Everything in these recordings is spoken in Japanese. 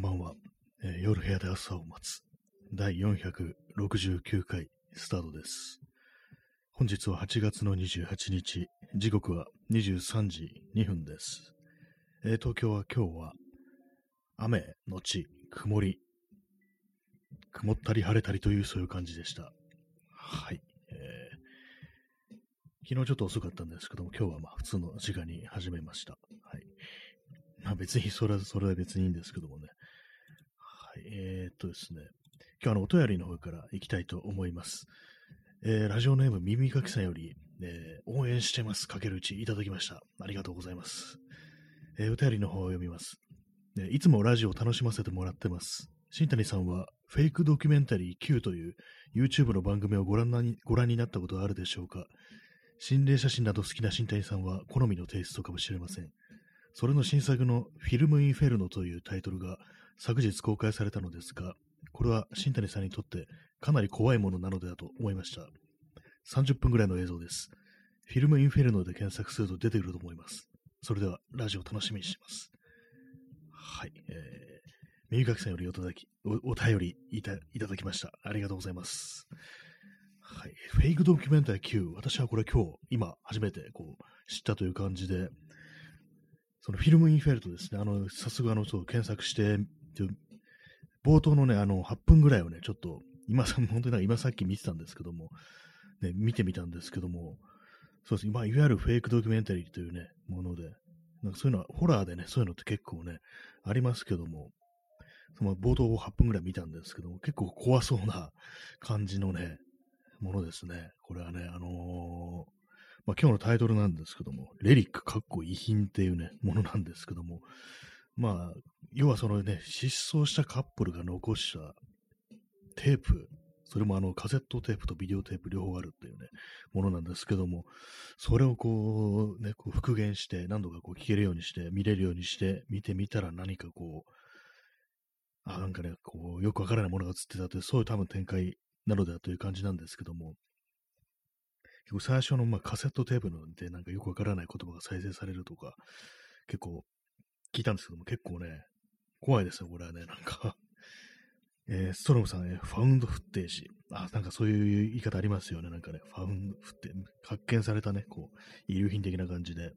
こんばんは、えー夜部屋で朝を待つ第469回スタートです。本日は8月の28日、時刻は23時2分です。えー東京は今日は雨のち曇り、曇ったり晴れたりというそういう感じでした。はい。えー昨日ちょっと遅かったんですけども、今日はまあ普通の時間に始めました。はい。まあ別にそれは、それは別にいいんですけども。えー、っとですね。今日の、お便りの方から行きたいと思います。えー、ラジオネーム耳かきさんより、えー応援してます。かけるうちいただきました。ありがとうございます。えーお便りの方を読みます。えーいつもラジオを楽しませてもらってます。新谷さんは、フェイクドキュメンタリー Q という YouTube の番組をご覧なにご覧になったことはあるでしょうか？心霊写真など好きな新谷さんは好みのテイストかもしれません。それの新作のフィルムインフェルノというタイトルが昨日公開されたのですが、これは新谷さんにとってかなり怖いものなのではと思いました。30分ぐらいの映像です。フィルムインフェルノで検索すると出てくると思います。それではラジオ楽しみにします。はい。えー、耳かきさんよりおたきお便りいたいただきました。ありがとうございます。はい。フェイクドキュメンタリー Q。私はこれ今日、今、初めてこう、知ったという感じで、そのフィルムインフェルトですね。あの、早速あの、そう、検索して、冒頭のね、あの、8分ぐらいをね、ちょっと、今、本当に今さっき見てたんですけども、ね、見てみたんですけども、そうですね、まあ、いわゆるフェイクドキュメンタリーというね、もので、なんかそういうのは、ホラーでね、そういうのって結構ね、ありますけども、その冒頭を8分ぐらい見たんですけども、結構怖そうな感じのね、ものですね。これはね、あのーまあ、今日のタイトルなんですけども、レリックかっこ遺品っていうね、ものなんですけども、まあ、要はそのね、失踪したカップルが残したテープ、それもあのカセットテープとビデオテープ両方あるっていうね、ものなんですけども、それをこう、ね、こう復元して、何度かこう聞けるようにして、見れるようにして、見てみたら何かこう、あ、なんかね、こう、よくわからないものが映ってたという、そういう多分展開なのではという感じなんですけども、結構最初のまあカセットテープのでなんかよくわからない言葉が再生されるとか、結構聞いたんですけども、結構ね、怖いですね、これはね、なんか。えーストロムさん、えーファウンドフッテージ。あ、なんかそういう言い方ありますよね。なんかね、ファウンドフッテ発見されたね、こう、遺留品的な感じで。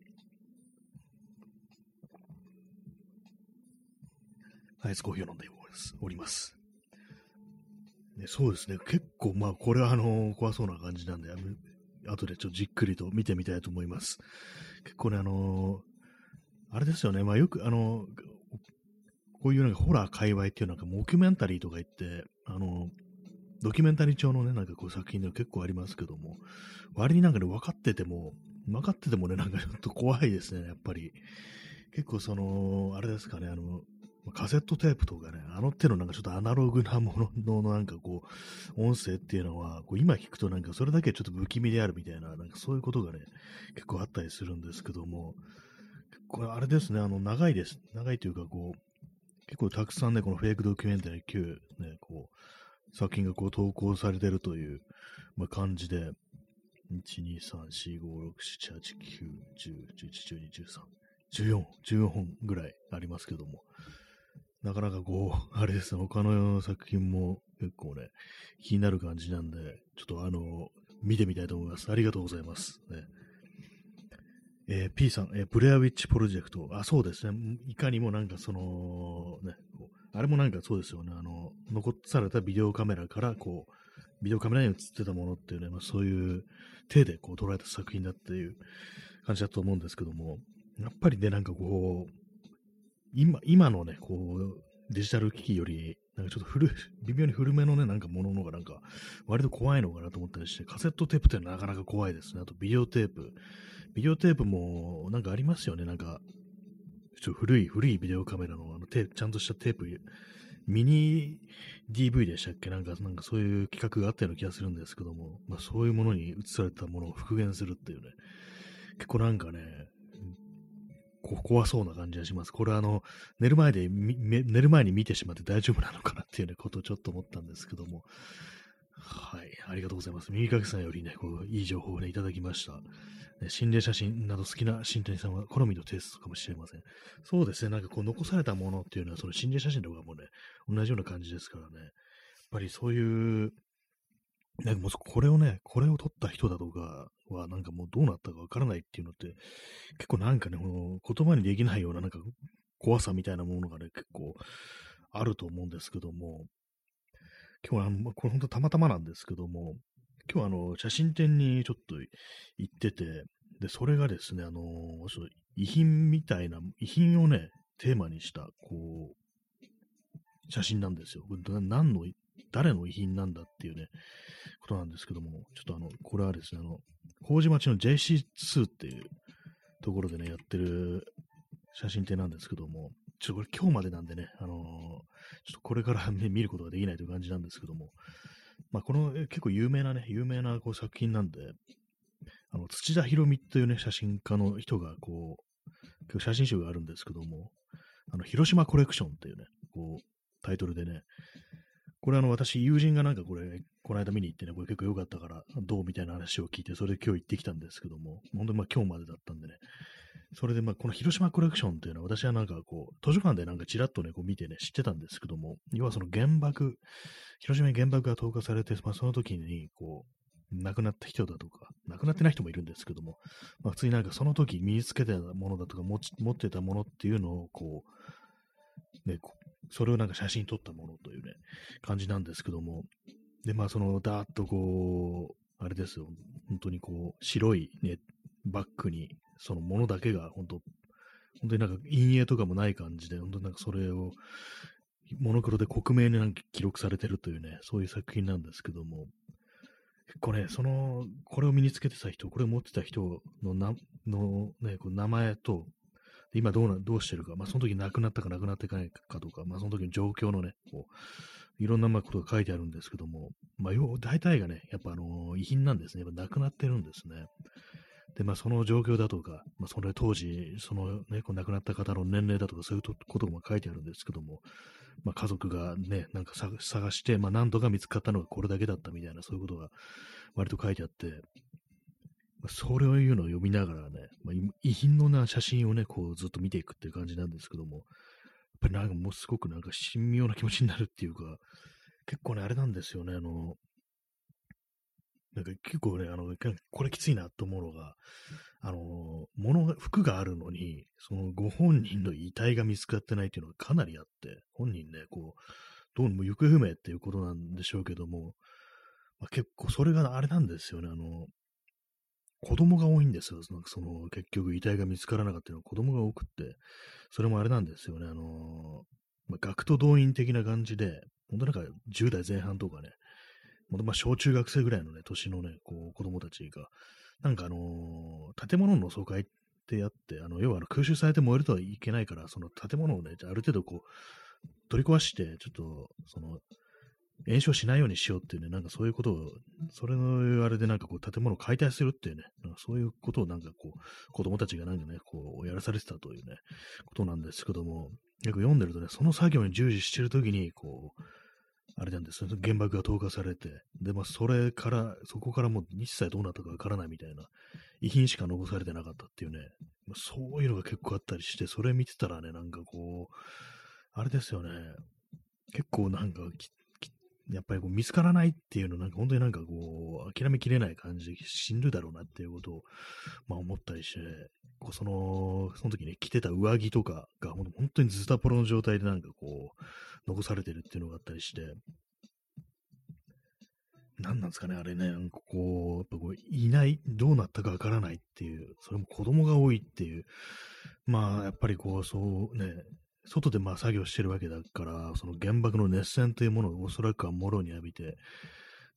アイスコーヒーを飲んでおります。ね、そうですね。結構、まあ、これは、あの怖そうな感じなんで、あの後でちょっとじっくりと見てみたいと思います。結構ね、あのあれですよね。まあ、よく、あのこういうなんかホラー界隈っていうなんかモキュメンタリーとか言って、あのドキュメンタリー調のね、なんかこう作品では結構ありますけども、割になんかね、分かってても、分かっててもね、なんかちょっと怖いですね、やっぱり。結構その、あれですかね、あの、カセットテープとかね、あの手のなんかちょっとアナログなもののなんかこう、音声っていうのは、こう今聞くとなんかそれだけちょっと不気味であるみたいな、なんかそういうことがね、結構あったりするんですけども、これあれですね、あの、長いです。長いというかこう、結構たくさんね、このフェイクドキュメンタリー Q、ね、こう、作品がこう投稿されてるという、まあ、感じで、1、2、3、4、5、6、7、8、9、10、11、12、13、14、14本ぐらいありますけども、なかなかこう、あれですね、他の作品も結構ね、気になる感じなんで、ちょっとあの、見てみたいと思います。ありがとうございます。ねえー P さん、えーブレアウィッチプロジェクト。あ、そうですね。いかにもなんかその、ね、あれもなんかそうですよね。あの、残されたビデオカメラから、こう、ビデオカメラに映ってたものっていうね、まあ、そういう手でこう捉えた作品だっていう感じだと思うんですけども、やっぱりね、なんかこう、今、今のね、こう、デジタル機器より、なんかちょっと古、微妙に古めのね、なんかもののがなんか、割と怖いのかなと思ったりして、カセットテープってなかなか怖いですね。あとビデオテープ。ビデオテープもなんかありますよね。なんか、ちょっと古い、古いビデオカメラのあのテ、ちゃんとしたテープ、ミニ DV でしたっけ？なんか、なんかそういう企画があったような気がするんですけども、まあそういうものに映されたものを復元するっていうね、結構なんかね、怖そうな感じがします。これはあの、寝る前で、寝る前に見てしまって大丈夫なのかなっていうね、ことをちょっと思ったんですけども、はい。ありがとうございます。右かけさんよりね、こう、いい情報をね、いただきました。心霊写真など好きな新谷さんは好みのテイストかもしれません。そうですね、なんかこう、残されたものっていうのは、その心霊写真とかもね、同じような感じですからね。やっぱりそういう、ね、もうこれをね、これを撮った人だとかは、なんかもうどうなったかわからないっていうのって、結構なんかね、この言葉にできないような、なんか怖さみたいなものがね、結構あると思うんですけども、今日はあ、これ本当たまたまなんですけども、今日あの、写真展にちょっと行ってて、で、それがですね、あの、遺品みたいな、遺品をね、テーマにした、こう、写真なんですよ。何の、誰の遺品なんだっていうね、ことなんですけども、ちょっとあの、これはですね、あの、麹町の JC2 っていうところでね、やってる写真展なんですけども、ちょっとこれ今日までなんでね、あのー、ちょっとこれから、ね、見ることができないという感じなんですけども、まあ、この結構有名なね、有名なこう作品なんで、あの、土田博美というね、写真家の人が、こう、写真集があるんですけども、あの、広島コレクションっていうね、こう、タイトルでね、これあの、私、友人がなんかこれ、この間見に行ってね、これ結構良かったから、どうみたいな話を聞いて、それで今日行ってきたんですけども、本当にまあ今日までだったんでね、それで、まあ、この広島コレクションっていうのは、私はなんかこう、図書館でなんかちらっとね、こう見てね、知ってたんですけども、要はその原爆、広島に原爆が投下されて、まあ、その時に、こう、亡くなった人だとか、亡くなってない人もいるんですけども、まあ、普通になんかその時身につけてたものだとか持ち、持ってたものっていうのを、こう、ね、それをなんか写真撮ったものというね、感じなんですけども、で、まあ、その、だーっとこう、あれですよ、本当にこう、白いね、バッグに、そのものだけが、本当本当になんか陰影とかもない感じで、本当になんかそれを、モノクロで克明になんか記録されてるというね、そういう作品なんですけども、結構ね、その、これを身につけてた人、これを持ってた人のな、のね、こ名前と、今どうな、どうしてるか、まあその時亡くなったか亡くなっていかないかとか、まあその時の状況のね、こう、いろんなまあことが書いてあるんですけども、まあ大体がね、やっぱあの、遺品なんですね。やっぱ亡くなってるんですね。で、まあ、その状況だとか、まあ、それ当時、そのね、こう亡くなった方の年齢だとか、そういうことも書いてあるんですけども、まあ、家族がね、なんか探して、まあ、何とか見つかったのがこれだけだったみたいな、そういうことが割と書いてあって、まあ、それを言うのを読みながらね、まあ、遺品のな写真をね、こうずっと見ていくっていう感じなんですけども、やっぱりなんかもうすごくなんか神妙な気持ちになるっていうか、結構ね、あれなんですよね、あの、なんか結構ね、あの、これきついなと思うのが、あの、物が、服があるのに、そのご本人の遺体が見つかってないっていうのがかなりあって、本人ね、こう、どうも行方不明っていうことなんでしょうけども、まあ、結構それがあれなんですよね、あの、子供が多いんですよ。なんかその、結局遺体が見つからなかったのは子供が多くって、それもあれなんですよね、あの、まあ、学徒動員的な感じで、本当なんか10代前半とかね、まあ、小中学生ぐらいのね、年のね、こう、子供たちが、なんかあのー、建物の疎開ってやって、あの、要はあの空襲されて燃えるとはいけないから、その建物をね、ある程度こう、取り壊して、ちょっと、その、炎症しないようにしようっていうね、なんかそういうことを、それのあれでなんかこう建物を解体するっていうね、なんかそういうことをなんかこう、子供たちがなんかね、こう、やらされてたというね、ことなんですけども、よく読んでるとね、その作業に従事してるときに、こう、あれなんですよ、原爆が投下されて、で、まあ、それから、そこからもう一切どうなったかわからないみたいな、遺品しか残されてなかったっていうね、まあ、そういうのが結構あったりして、それ見てたらね、なんかこう、あれですよね、結構なんかやっぱりこう見つからないっていうのなんか本当になんかこう、諦めきれない感じで死ぬだろうなっていうことを、まあ思ったりして、こうその、その時に着てた上着とかが本当にズタポロの状態でなんかこう、残されてるっていうのがあったりして、何なんですかね、あれね、なんかこう、やっぱこういない、どうなったかわからないっていう、それも子供が多いっていう、まあ、やっぱりこう、そうね、外でまあ作業してるわけだから、その原爆の熱線というものをおそらくはもろに浴びて、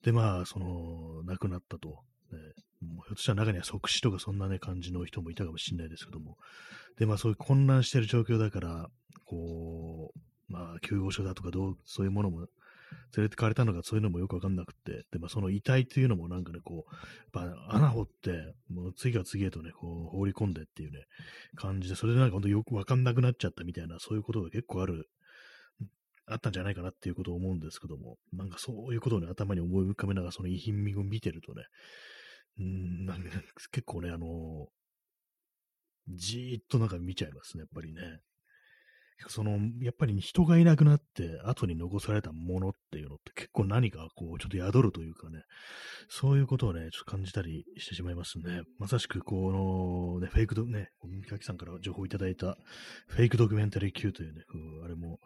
で、まあ、その、亡くなったと。ね、もうひょっとしたら中には即死とかそんなね、感じの人もいたかもしれないですけども。で、まあそういう混乱してる状況だから、こう、まあ、救護所だとかどう、そういうものも連れてかれたのか、そういうのもよくわかんなくて、で、まあ、その遺体っていうのもなんかね、こう、やっぱ穴掘って、もう次が次へとね、こう、放り込んでっていうね、感じで、それでなんか本当よくわかんなくなっちゃったみたいな、そういうことが結構あるあったんじゃないかなっていうことを思うんですけども、なんかそういうことをね、頭に思い浮かべながらその遺品を見てるとね、うん、なんか結構ね、あのじーっとなんか見ちゃいますね、やっぱりね。その、やっぱり人がいなくなって後に残されたものっていうのって結構何かこうちょっと宿るというかね、そういうことをね、ちょっと感じたりしてしまいますね。まさしくこのね、フェイクド、ね、三垣さんから情報いただいたフェイクドキュメンタリー Q というね、あれも、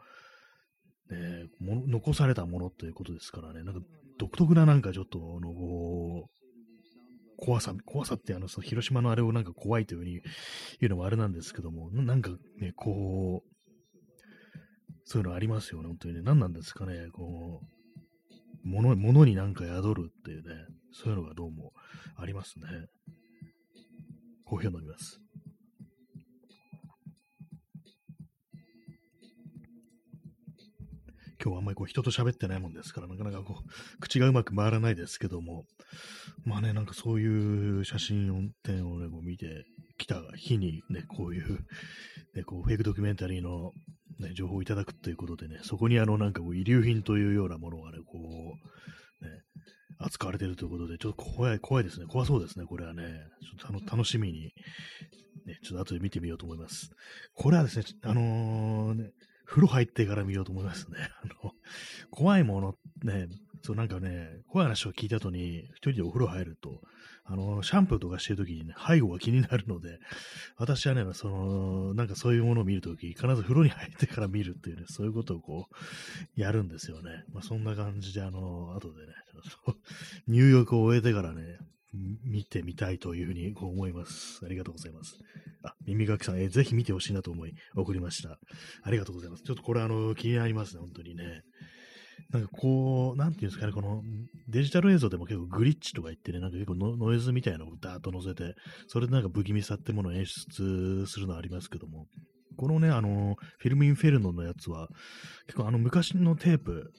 ね、も残されたものということですからね、なんか独特ななんかちょっと、あの、怖さ、怖さってあの、その広島のあれをなんか怖いというふうに言うのもあれなんですけども、なんかね、こう、そういうのありますよね、本当にね。何なんですかね、こう、物、物になんか宿るっていうね、そういうのがどうもありますね。コーヒーを飲みます。今日はあんまりこう人と喋ってないもんですから、なかなかこう、口がうまく回らないですけども、まあね、なんかそういう写真展をね、こう見てきた日にね、こういう、ね、こうフェイクドキュメンタリーのね、情報をいただくということでね、そこにあのなんかこう遺留品というようなものがね、こう、ね、扱われてるということで、ちょっと怖い、怖いですね。怖そうですね、これはね。ちょっとあの楽しみに、ね、ちょっと後で見てみようと思います。これはですね、あのー、ね、風呂入ってから見ようと思いますね。あの、怖いものね、そうなんかね、怖い話を聞いた後に、一人でお風呂入ると、あの、シャンプーとかしてるときにね、背後が気になるので、私はね、その、なんかそういうものを見るとき、必ず風呂に入ってから見るっていうね、そういうことをこう、やるんですよね。まあそんな感じで、あの、後でね、入浴を終えてからね、見てみたいというふうに思います。ありがとうございます。あ、耳かきさん、えー、ぜひ見てほしいなと思い送りました。ありがとうございます。ちょっとこれあの、気になりますね、本当にね。なんかこう、なんていうんですかね、このデジタル映像でも結構グリッチとか言ってね、なんか結構ノイズみたいなのをダーッと乗せて、それでなんか不気味さってものを演出するのはありますけども、このね、あの、フィルムインフェルノのやつは、結構あの昔のテープ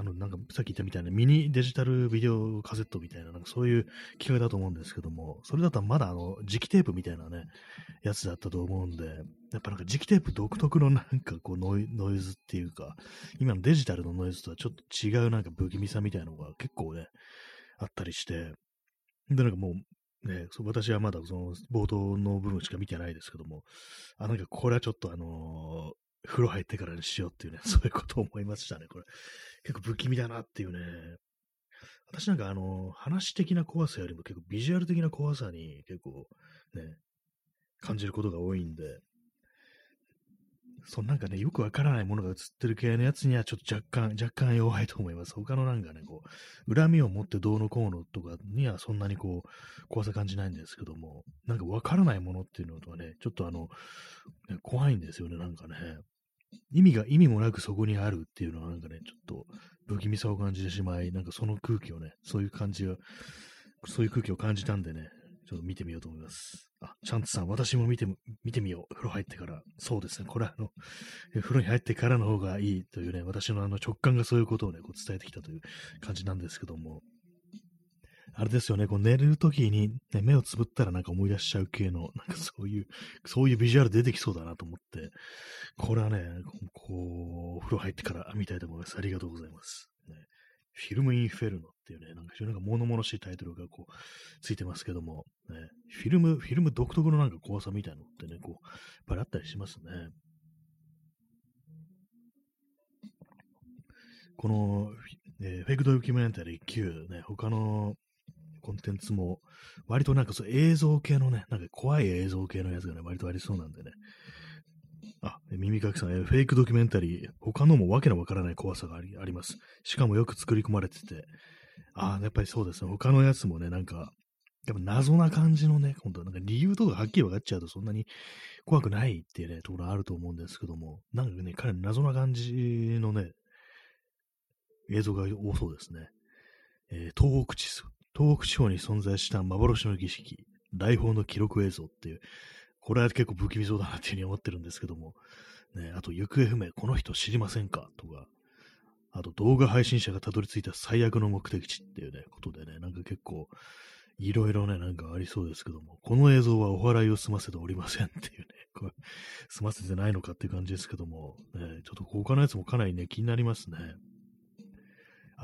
あの、なんかさっき言ったみたいなミニデジタルビデオカセットみたいな、なんかそういう機械だと思うんですけども、それだとまだあの、磁気テープみたいなね、やつだったと思うんで、やっぱなんか磁気テープ独特のなんかこうノイノイズっていうか、今のデジタルのノイズとはちょっと違うなんか不気味さみたいなのが結構ね、あったりして、で、なんかもう、ね、そう私はまだその冒頭の部分しか見てないですけども、あ、なんかこれはちょっとあのー、風呂入ってからにしようっていうね、そういうことを思いましたね、これ。結構不気味だなっていうね。私なんかあの、話的な怖さよりも結構ビジュアル的な怖さに結構ね、感じることが多いんで、そのなんかね、よくわからないものが映ってる系のやつにはちょっと若干、若干弱いと思います。他のなんかね、こう、恨みを持ってどうのこうのとかにはそんなにこう、怖さ感じないんですけども、なんかわからないものっていうのとはね、ちょっとあの、ね、怖いんですよね、なんかね。意味が、意味もなくそこにあるっていうのはなんかね、ちょっと不気味さを感じてしまい、なんかその空気をね、そういう感じが、そういう空気を感じたんでね、ちょっと見てみようと思います。あ、チャンツさん、私も見て、見てみよう。風呂入ってから。そうですね。これあの、風呂に入ってからの方がいいというね、私のあの直感がそういうことをね、こう伝えてきたという感じなんですけども、あれですよね、こう寝るときに、ね、目をつぶったらなんか思い出しちゃう系の、なんかそういう、そういうビジュアル出てきそうだなと思って、これはね、こう、お風呂入ってから見たいと思います。ありがとうございます。ね、フィルムインフェルノっていうね、なんか非常になんか物々しいタイトルがこう、ついてますけども、ね、フィルム、フィルム独特のなんか怖さみたいなのってね、こう、やっぱりあったりしますね。この、えー、フェイクドキュメンタリー Q、ね、他のコンテンツも、割となんかそう映像系のね、なんか怖い映像系のやつがね、割とありそうなんでね。あ、耳かきさん、フェイクドキュメンタリー、他のもわけのわからない怖さがありあります。しかもよく作り込まれてて、ああ、やっぱりそうですね。他のやつもね、なんか、やっぱ謎な感じのね、本当なんか理由とかはっきり分かっちゃうとそんなに怖くないっていうね、ところあると思うんですけども、なんかね、彼の謎な感じのね、映像が多そうですね。えー、東北地東北地方に存在した幻の儀式、来訪の記録映像っていう、これは結構不気味そうだなっていうふうに思ってるんですけども、ね、あと、行方不明、この人知りませんかとか、あと、動画配信者がたどり着いた最悪の目的地っていうね、ことでね、なんか結構、いろいろね、なんかありそうですけども、この映像はお祓いを済ませておりませんっていうね、これ済ませてないのかっていう感じですけども、ね、ちょっと他のやつもかなりね、気になりますね。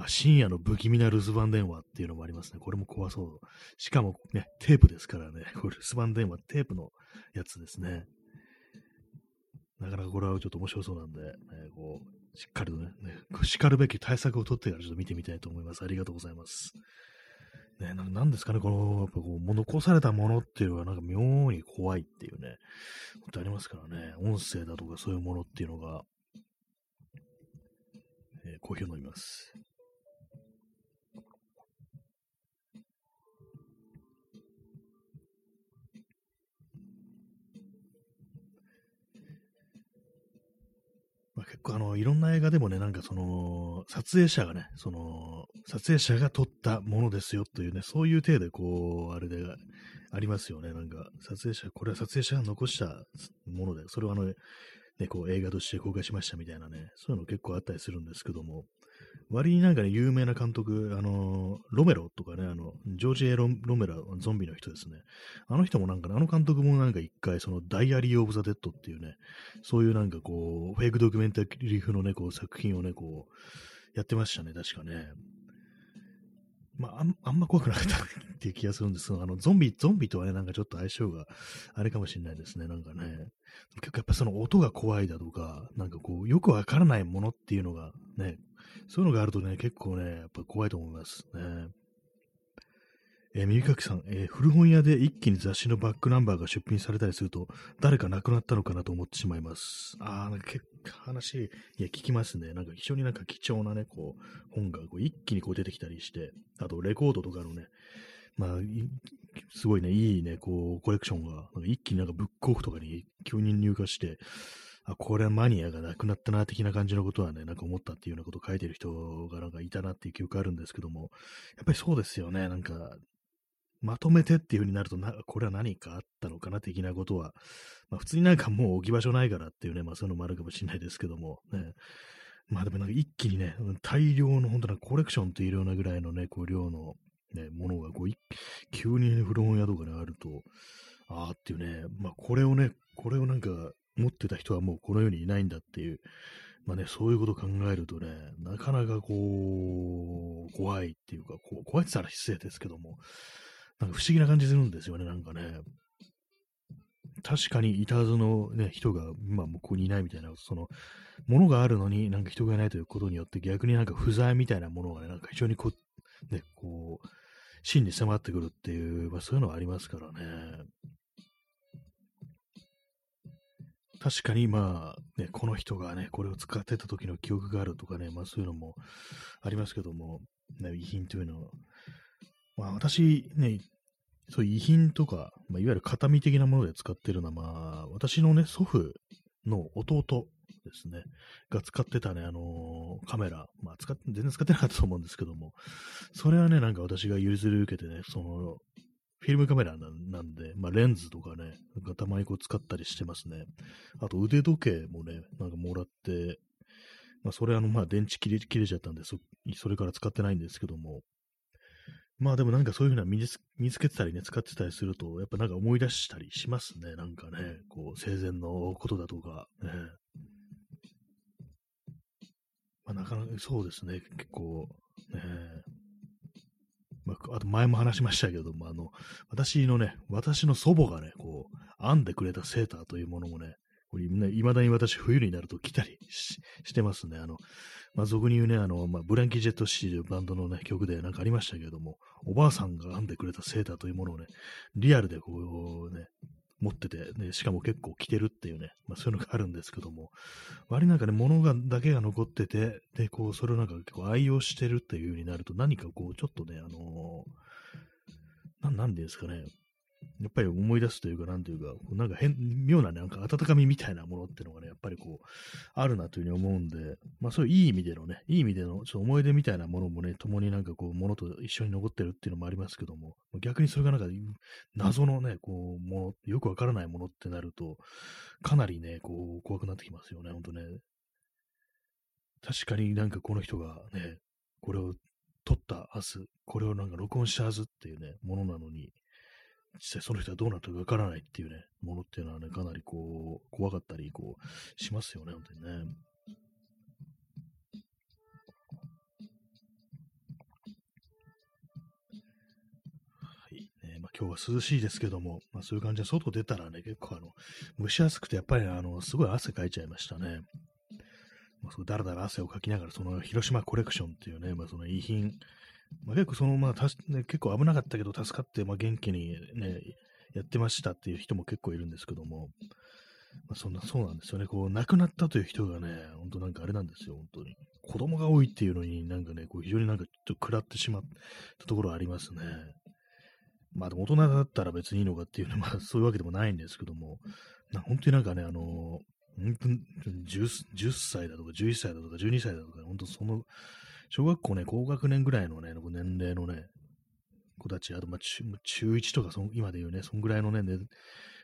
深夜の不気味な留守番電話っていうのもありますね。これも怖そう。しかもね、テープですからね。これ留守番電話、テープのやつですね。なかなかこれはちょっと面白そうなんで、ね、こう、しっかりとね、ねしかるべき対策を取ってからちょっと見てみたいと思います。ありがとうございます。ね、なんですかね、この、やっぱこう、残されたものっていうのはなんか妙に怖いっていうね、ことありますからね、音声だとかそういうものっていうのが、えー、コーヒーを飲みます。まあ、結構あの、いろんな映画でもね、なんかその、撮影者がね、その、撮影者が撮ったものですよというね、そういう体でこう、あれで、ありますよね。なんか、撮影者、これは撮影者が残したもので、それはあの、ね、こう映画として公開しましたみたいなね、そういうの結構あったりするんですけども、割になんかね、有名な監督、あの、ロメロとかね、あの、ジョージ・エロロメロ、ゾンビの人ですね。あの人もなんか、ね、あの監督もなんか一回、その、ダイアリー・オブ・ザ・デッドっていうね、そういうなんかこう、フェイクドキュメンタリー風のね、こう、作品をね、こう、やってましたね、確かね。まあ、あんま怖くなかったっていう気がするんですが、あの、ゾンビ、ゾンビとはね、なんかちょっと相性があれかもしれないですね、なんかね。結構やっぱその音が怖いだとか、なんかこう、よくわからないものっていうのがね、そういうのがあるとね、結構ね、やっぱ怖いと思いますね。えー、耳かきさん、えー、古本屋で一気に雑誌のバックナンバーが出品されたりすると、誰か亡くなったのかなと思ってしまいます。ああ、なんか結構話、いや、聞きますね。なんか非常になんか貴重なね、こう、本がこう一気にこう出てきたりして、あとレコードとかのね、まあ、すごいね、いいね、こう、コレクションが、一気になんかブックオフとかに急に入荷して、あ、これはマニアがなくなったな、的な感じのことはね、なんか思ったっていうようなことを書いてる人がなんかいたなっていう記憶あるんですけども、やっぱりそうですよね、なんか、まとめてっていう風になるとな、これは何かあったのかな、的なことは、まあ普通になんかもう置き場所ないからっていうね、まあそういうのもあるかもしれないですけども、ね。まあでもなんか一気にね、大量の本当なコレクションというようなぐらいのね、こう量のね、ものがこう、急に、古本屋とかであると、ああっていうね、まあこれをね、これをなんか持ってた人はもうこの世にいないんだっていう、まあね、そういうことを考えるとね、なかなかこう、怖いっていうか、こう怖いって言ったら失礼ですけども、なんか不思議な感じするんですよね、なんかね。確かにいたはずの、ね、人が今もうここにいないみたいな、その、ものがあるのになんか人がいないということによって逆になんか不在みたいなものがね、なんか非常にこう、ね、こう、真に迫ってくるっていう、まあそういうのはありますからね。確かに、まあ、ね、この人がね、これを使ってた時の記憶があるとかね、まあそういうのもありますけども、ね、遺品というのは、まあ私ね、そう遺品とか、まあ、いわゆる形見的なもので使ってるのは、まあ、私のね、祖父の弟ですね、が使ってたね、あのー、カメラ、まあ、使っ、全然使ってなかったと思うんですけども、それはね、なんか私が譲り受けてね、その、フィルムカメラなんで、まあ、レンズとかね、なんかたまにこう使ったりしてますね。あと腕時計もね、なんかもらって、まあ、それあの、まあ、電池切れ切れちゃったんでそ、それから使ってないんですけども、まあでもなんかそういうふうな身に身つけてたりね、使ってたりすると、やっぱなんか思い出したりしますね。なんかね、こう、生前のことだとか、ね。まあなかなかそうですね、結構、ね、まあ、あと前も話しましたけども、あの、私のね、私の祖母がね、こう、編んでくれたセーターというものもね、これ、未だに私冬になると着たりしてますね。あの、まあ、俗に言うね、あの、まあ、ブランキー・ジェット・シーというバンドのね、曲でなんかありましたけども、おばあさんが編んでくれたセーターというものをね、リアルでこうね、持ってて、ね、しかも結構着てるっていうね、まあそういうのがあるんですけども、割なんかね、物が、だけが残ってて、で、こう、それをなんか結構愛用してるっていう風になると、何かこう、ちょっとね、あのー、ななんでですかね、やっぱり思い出すというか、なんというか、なんか変、妙な、なんか温かみみたいなものっていうのがね、やっぱりこう、あるなというふうに思うんで、まあそういういい意味でのね、いい意味でのちょっと思い出みたいなものもね、共になんかこう、ものと一緒に残ってるっていうのもありますけども、逆にそれがなんか、謎のね、こう、もの、よくわからないものってなると、かなりね、こう、怖くなってきますよね、ほんとね。確かになんかこの人がね、これを撮ったはず、これをなんか録音したはずっていうね、ものなのに、実際その人はどうなったかわからないっていうね、ものっていうのはね、かなりこう、怖かったり、こう、しますよね、本当にね。今日は涼しいですけども、まあ、そういう感じで外出たらね、結構あの、蒸し暑くて、やっぱりあの、すごい汗かいちゃいましたね。まあ、そうだらだら汗をかきながら、その広島コレクションっていうね、まあ、その遺品、まあ、結構その、まあたね、結構危なかったけど助かって、まあ、元気にね、やってましたっていう人も結構いるんですけども、まあ、そんな、そうなんですよね。こう、亡くなったという人がね、本当なんかあれなんですよ、本当に。子供が多いっていうのになんかね、こう非常になんかちょっと食らってしまったところありますね。まあでも、大人だったら別にいいのかっていうのは、まあ、そういうわけでもないんですけども、な本当になんかね、あの、10, 10歳だとか11歳だとか12歳だとか、本当その、小学校ね、高学年ぐらいのね、年齢のね、子たち、あとまあ中中1とかそ、今で言うね、そんぐらいのね、ね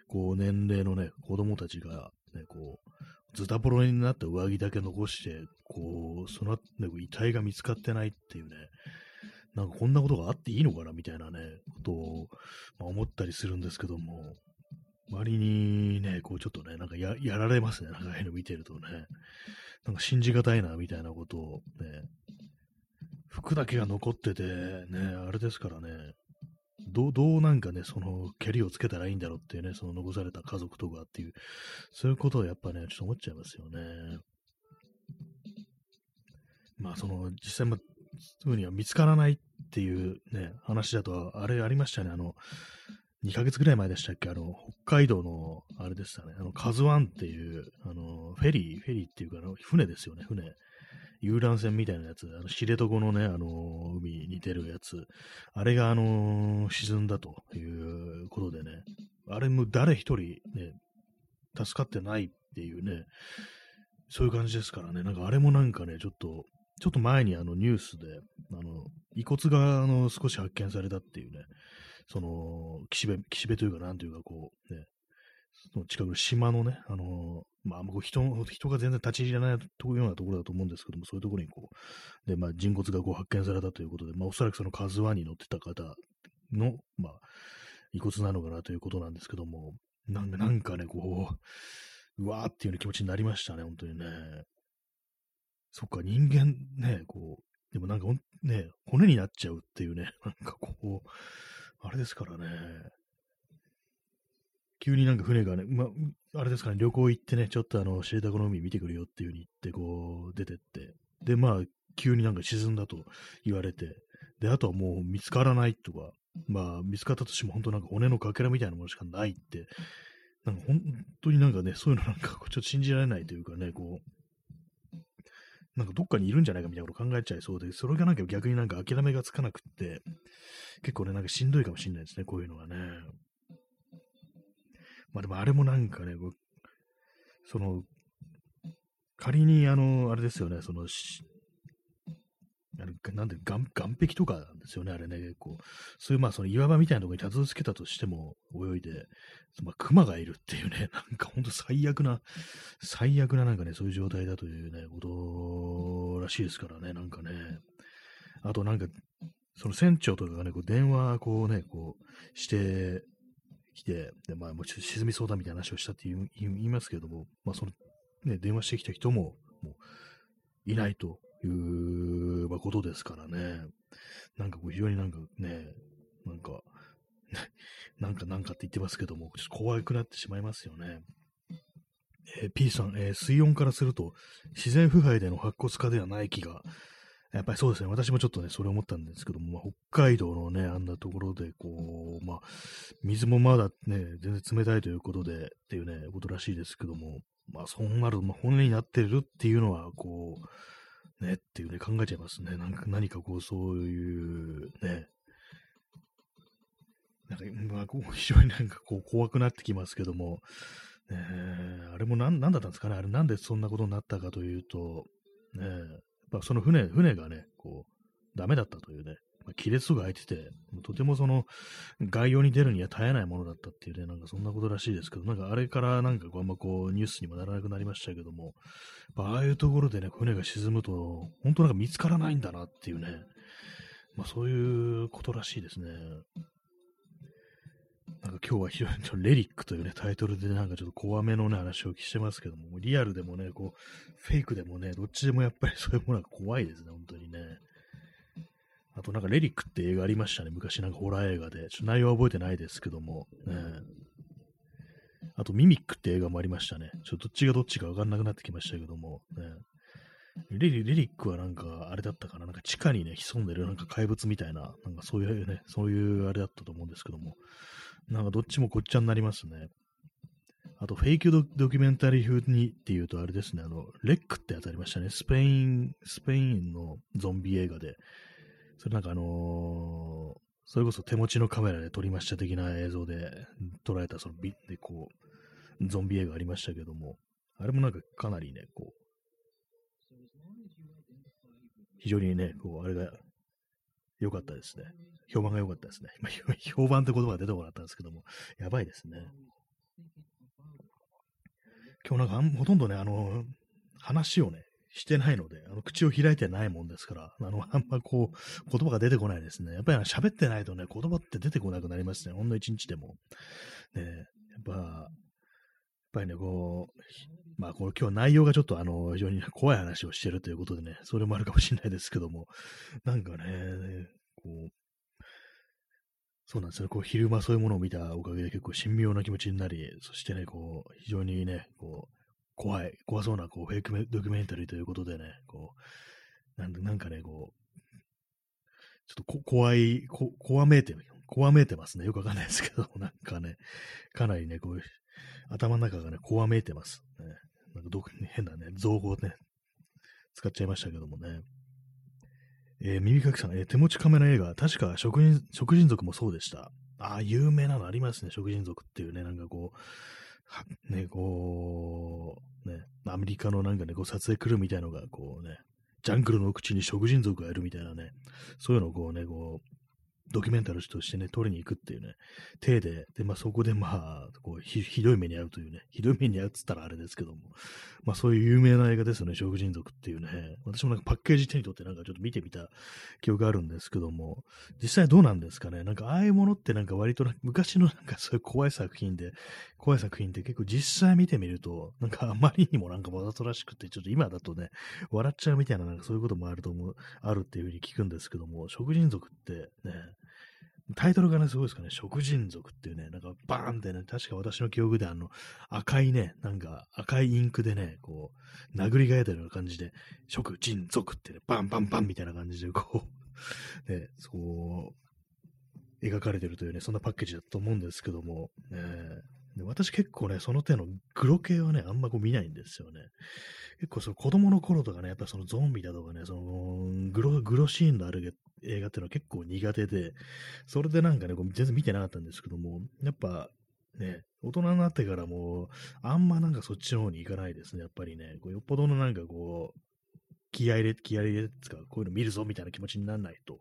こう年齢のね、子供たちが、ね、こう、ズタボロになった上着だけ残して、こう、その、ね、遺体が見つかってないっていうね、なんかこんなことがあっていいのかなみたいなね、ことを、まあ、思ったりするんですけども、周りにね、こうちょっとね、なんかやられますね、なんかああいうの見てるとね。なんか信じがたいな、みたいなことをね、服だけが残ってて、ね、あれですからね、どう、どうなんかね、その、蹴りをつけたらいいんだろうっていうね、その残された家族とかっていう、そういうことをやっぱね、ちょっと思っちゃいますよね。まあ、その、実際、まあ、すぐには見つからないっていうね、話だと、あれありましたね、あの、2ヶ月ぐらい前でしたっけ？あの、北海道の、あれでしたね、あの、カズワンっていう、あの、フェリー、フェリーっていうか、あの、船ですよね、船。遊覧船みたいなやつ、あの、知床のね、あの、海に出るやつ、あれが、あの、沈んだということでね、あれも誰一人ね、助かってないっていうね、そういう感じですからね、なんかあれもなんかね、ちょっと、ちょっと前にあのニュースで、あの、遺骨があの少し発見されたっていうね、その、岸辺、岸辺というか、なんというか、こう、ね、その近くの島のね、あの、まあ、人、人が全然立ち入れないというようなところだと思うんですけども、そういうところにこう、で、まあ、人骨がこう発見されたということで、まあ、おそらくそのカズワに乗ってた方の、まあ、遺骨なのかなということなんですけども、なんかなんかね、こう、うわーっていうような気持ちになりましたね、本当にね。そっか、人間ね、こう、でもなんかね、骨になっちゃうっていうね、なんかこう、あれですからね、急になんか船がね、ま、あれですかね、旅行行ってね、ちょっとあの、知床の海見てくるよっていう風に言って、こう、出てって、で、まあ、急になんか沈んだと言われて、で、あとはもう見つからないとか、まあ、見つかったとしても本当なんか骨のかけらみたいなものしかないって、なんか本当になんかね、そういうのなんかちょっと信じられないというかね、こう、なんかどっかにいるんじゃないかみたいなこと考えちゃいそうで、それがなんか逆になんか諦めがつかなくって、結構ね、なんかしんどいかもしれないですね、こういうのはね。まあでもあれもなんかね、その、仮にあの、あれですよね、その、あれなんで岸壁とかなんですよね、あれね、こう、そういうまあその岩場みたいなところにたどり着けたとしても泳いで、まあ、熊がいるっていうね、なんかほんと最悪な、最悪ななんかね、そういう状態だというね、ことらしいですからね、なんかね。あとなんか、その船長とかがね、こう電話こうね、こうしてきて、で、まあもうちょっと沈みそうだみたいな話をしたって言いますけれども、まあそのね、電話してきた人も、もう、いないという、ことですからね。なんかこう非常になんかね、なんか、なんかなんかって言ってますけども、ちょっと怖くなってしまいますよね。えー、P さん、えー、水温からすると、自然腐敗での白骨化ではない気が、やっぱりそうですね、私もちょっとね、それ思ったんですけども、まあ、北海道のね、あんなところで、こう、まあ、水もまだね、全然冷たいということで、っていうね、ことらしいですけども、まあ、そうなると、まあ、骨になってるっていうのは、こう、ね、っていうね、考えちゃいますね。なんか、何かこう、そういう、ね、なんか、まあ、非常になんかこう怖くなってきますけども、えー、あれも何だったんですかね？あれなんでそんなことになったかというと、ね、やっぱその船、船がね、こう、ダメだったというね、まあ、亀裂とか開いてて、とてもその、概要に出るには絶えないものだったっていうね、なんかそんなことらしいですけど、なんかあれからなんかこうあんまこうニュースにもならなくなりましたけども、ああいうところでね、船が沈むと、本当なんか見つからないんだなっていうね、まあそういうことらしいですね。なんか今日は非常にレリックというね、タイトルでなんかちょっと怖めのね、話をしてますけども、リアルでもね、こう、フェイクでもね、どっちでもやっぱり そういうものが怖いですね、本当にね。あとなんかレリックって映画ありましたね、昔なんかホラー映画で。ちょっと内容は覚えてないですけども、ね。あとミミックって映画もありましたね。ちょっとどっちがどっちかわかんなくなってきましたけども、ね。レリレリックはなんか、あれだったかな、なんか地下にね、潜んでるなんか怪物みたいな、なんかそういうね、そういうあれだったと思うんですけども、なんかどっちもごっちゃになりますね。あと、フェイクドキュメンタリー風にっていうとあれですね、あの、レックってやつありましたね。スペイン、スペインのゾンビ映画で、それなんかあのー、それこそ手持ちのカメラで撮りました的な映像で捉えたそのビでこう、ゾンビ映画ありましたけども、あれもなんかかなりね、こう、非常にね、こう、あれが良かったですね。評判が良かったですね。今、評判って言葉が出てこなかったんですけども、やばいですね。今日なんかほとんどね、あの、話をね、してないので、あの口を開いてないもんですから、あの、あんまこう、言葉が出てこないですね。やっぱり喋ってないとね、言葉って出てこなくなりますね。ほんの一日でも。ね、やっぱ、やっぱりね、こう、まあ、これ今日内容がちょっとあの、非常に怖い話をしてるということでね、それもあるかもしれないですけども、なんかね、こう、そうなんですよ。こう、昼間そういうものを見たおかげで結構神妙な気持ちになり、そしてね、こう、非常にね、こう、怖い、怖そうな、こう、フェイクドキュメンタリーということでね、こう、なんなんかね、こう、ちょっと怖い、こ怖めいて、怖めいてますね。よくわかんないですけど、なんかね、かなりね、こう、頭の中がね、怖めいてます。ね、なんかど変なね、造語をね、使っちゃいましたけどもね。えー、耳かきさん、えー、手持ちカメラ映画、確か食人食人族もそうでした。ああ、有名なのありますね、食人族っていうね、なんかこう、ね、こう、ね、アメリカのなんかね、こう撮影来るみたいのが、こうね、ジャングルの口に食人族がいるみたいなね、そういうのをこうね、こう、ドキュメンタリーとしてね、撮りに行くっていうね、体で、で、まあそこでまあ、こうひ、ひどい目に遭うというね、ひどい目に遭うっつったらあれですけども、まあそういう有名な映画ですよね、食人族っていうね。私もなんかパッケージ手に取ってなんかちょっと見てみた記憶があるんですけども、実際どうなんですかね、なんかああいうものってなんか割と昔のなんかそういう怖い作品で、怖い作品って結構実際見てみると、なんかあまりにもなんかわざとらしくて、ちょっと今だとね、笑っちゃうみたいななんかそういうこともあると思う、あるっていうふうに聞くんですけども、食人族ってね、タイトルがね、すごいですかね、食人族っていうね、なんかバーンってね、確か私の記憶であの、赤いね、なんか赤いインクでね、こう、殴りがえたような感じで、食人族ってね、バンバンバンみたいな感じで、こう、ね、そう、描かれてるというね、そんなパッケージだと思うんですけども、ね、で私結構ね、その手のグロ系はね、あんまこう見ないんですよね。結構その子供の頃とかね、やっぱそのゾンビだとかね、そのグロ、グロシーンのある映画っていうのは結構苦手で、それでなんかね、こう全然見てなかったんですけども、やっぱね、大人になってからも、あんまなんかそっちの方に行かないですね、やっぱりね。こうよっぽどのなんかこう、気合入れ、気合入れつか、こういうの見るぞみたいな気持ちにならないと、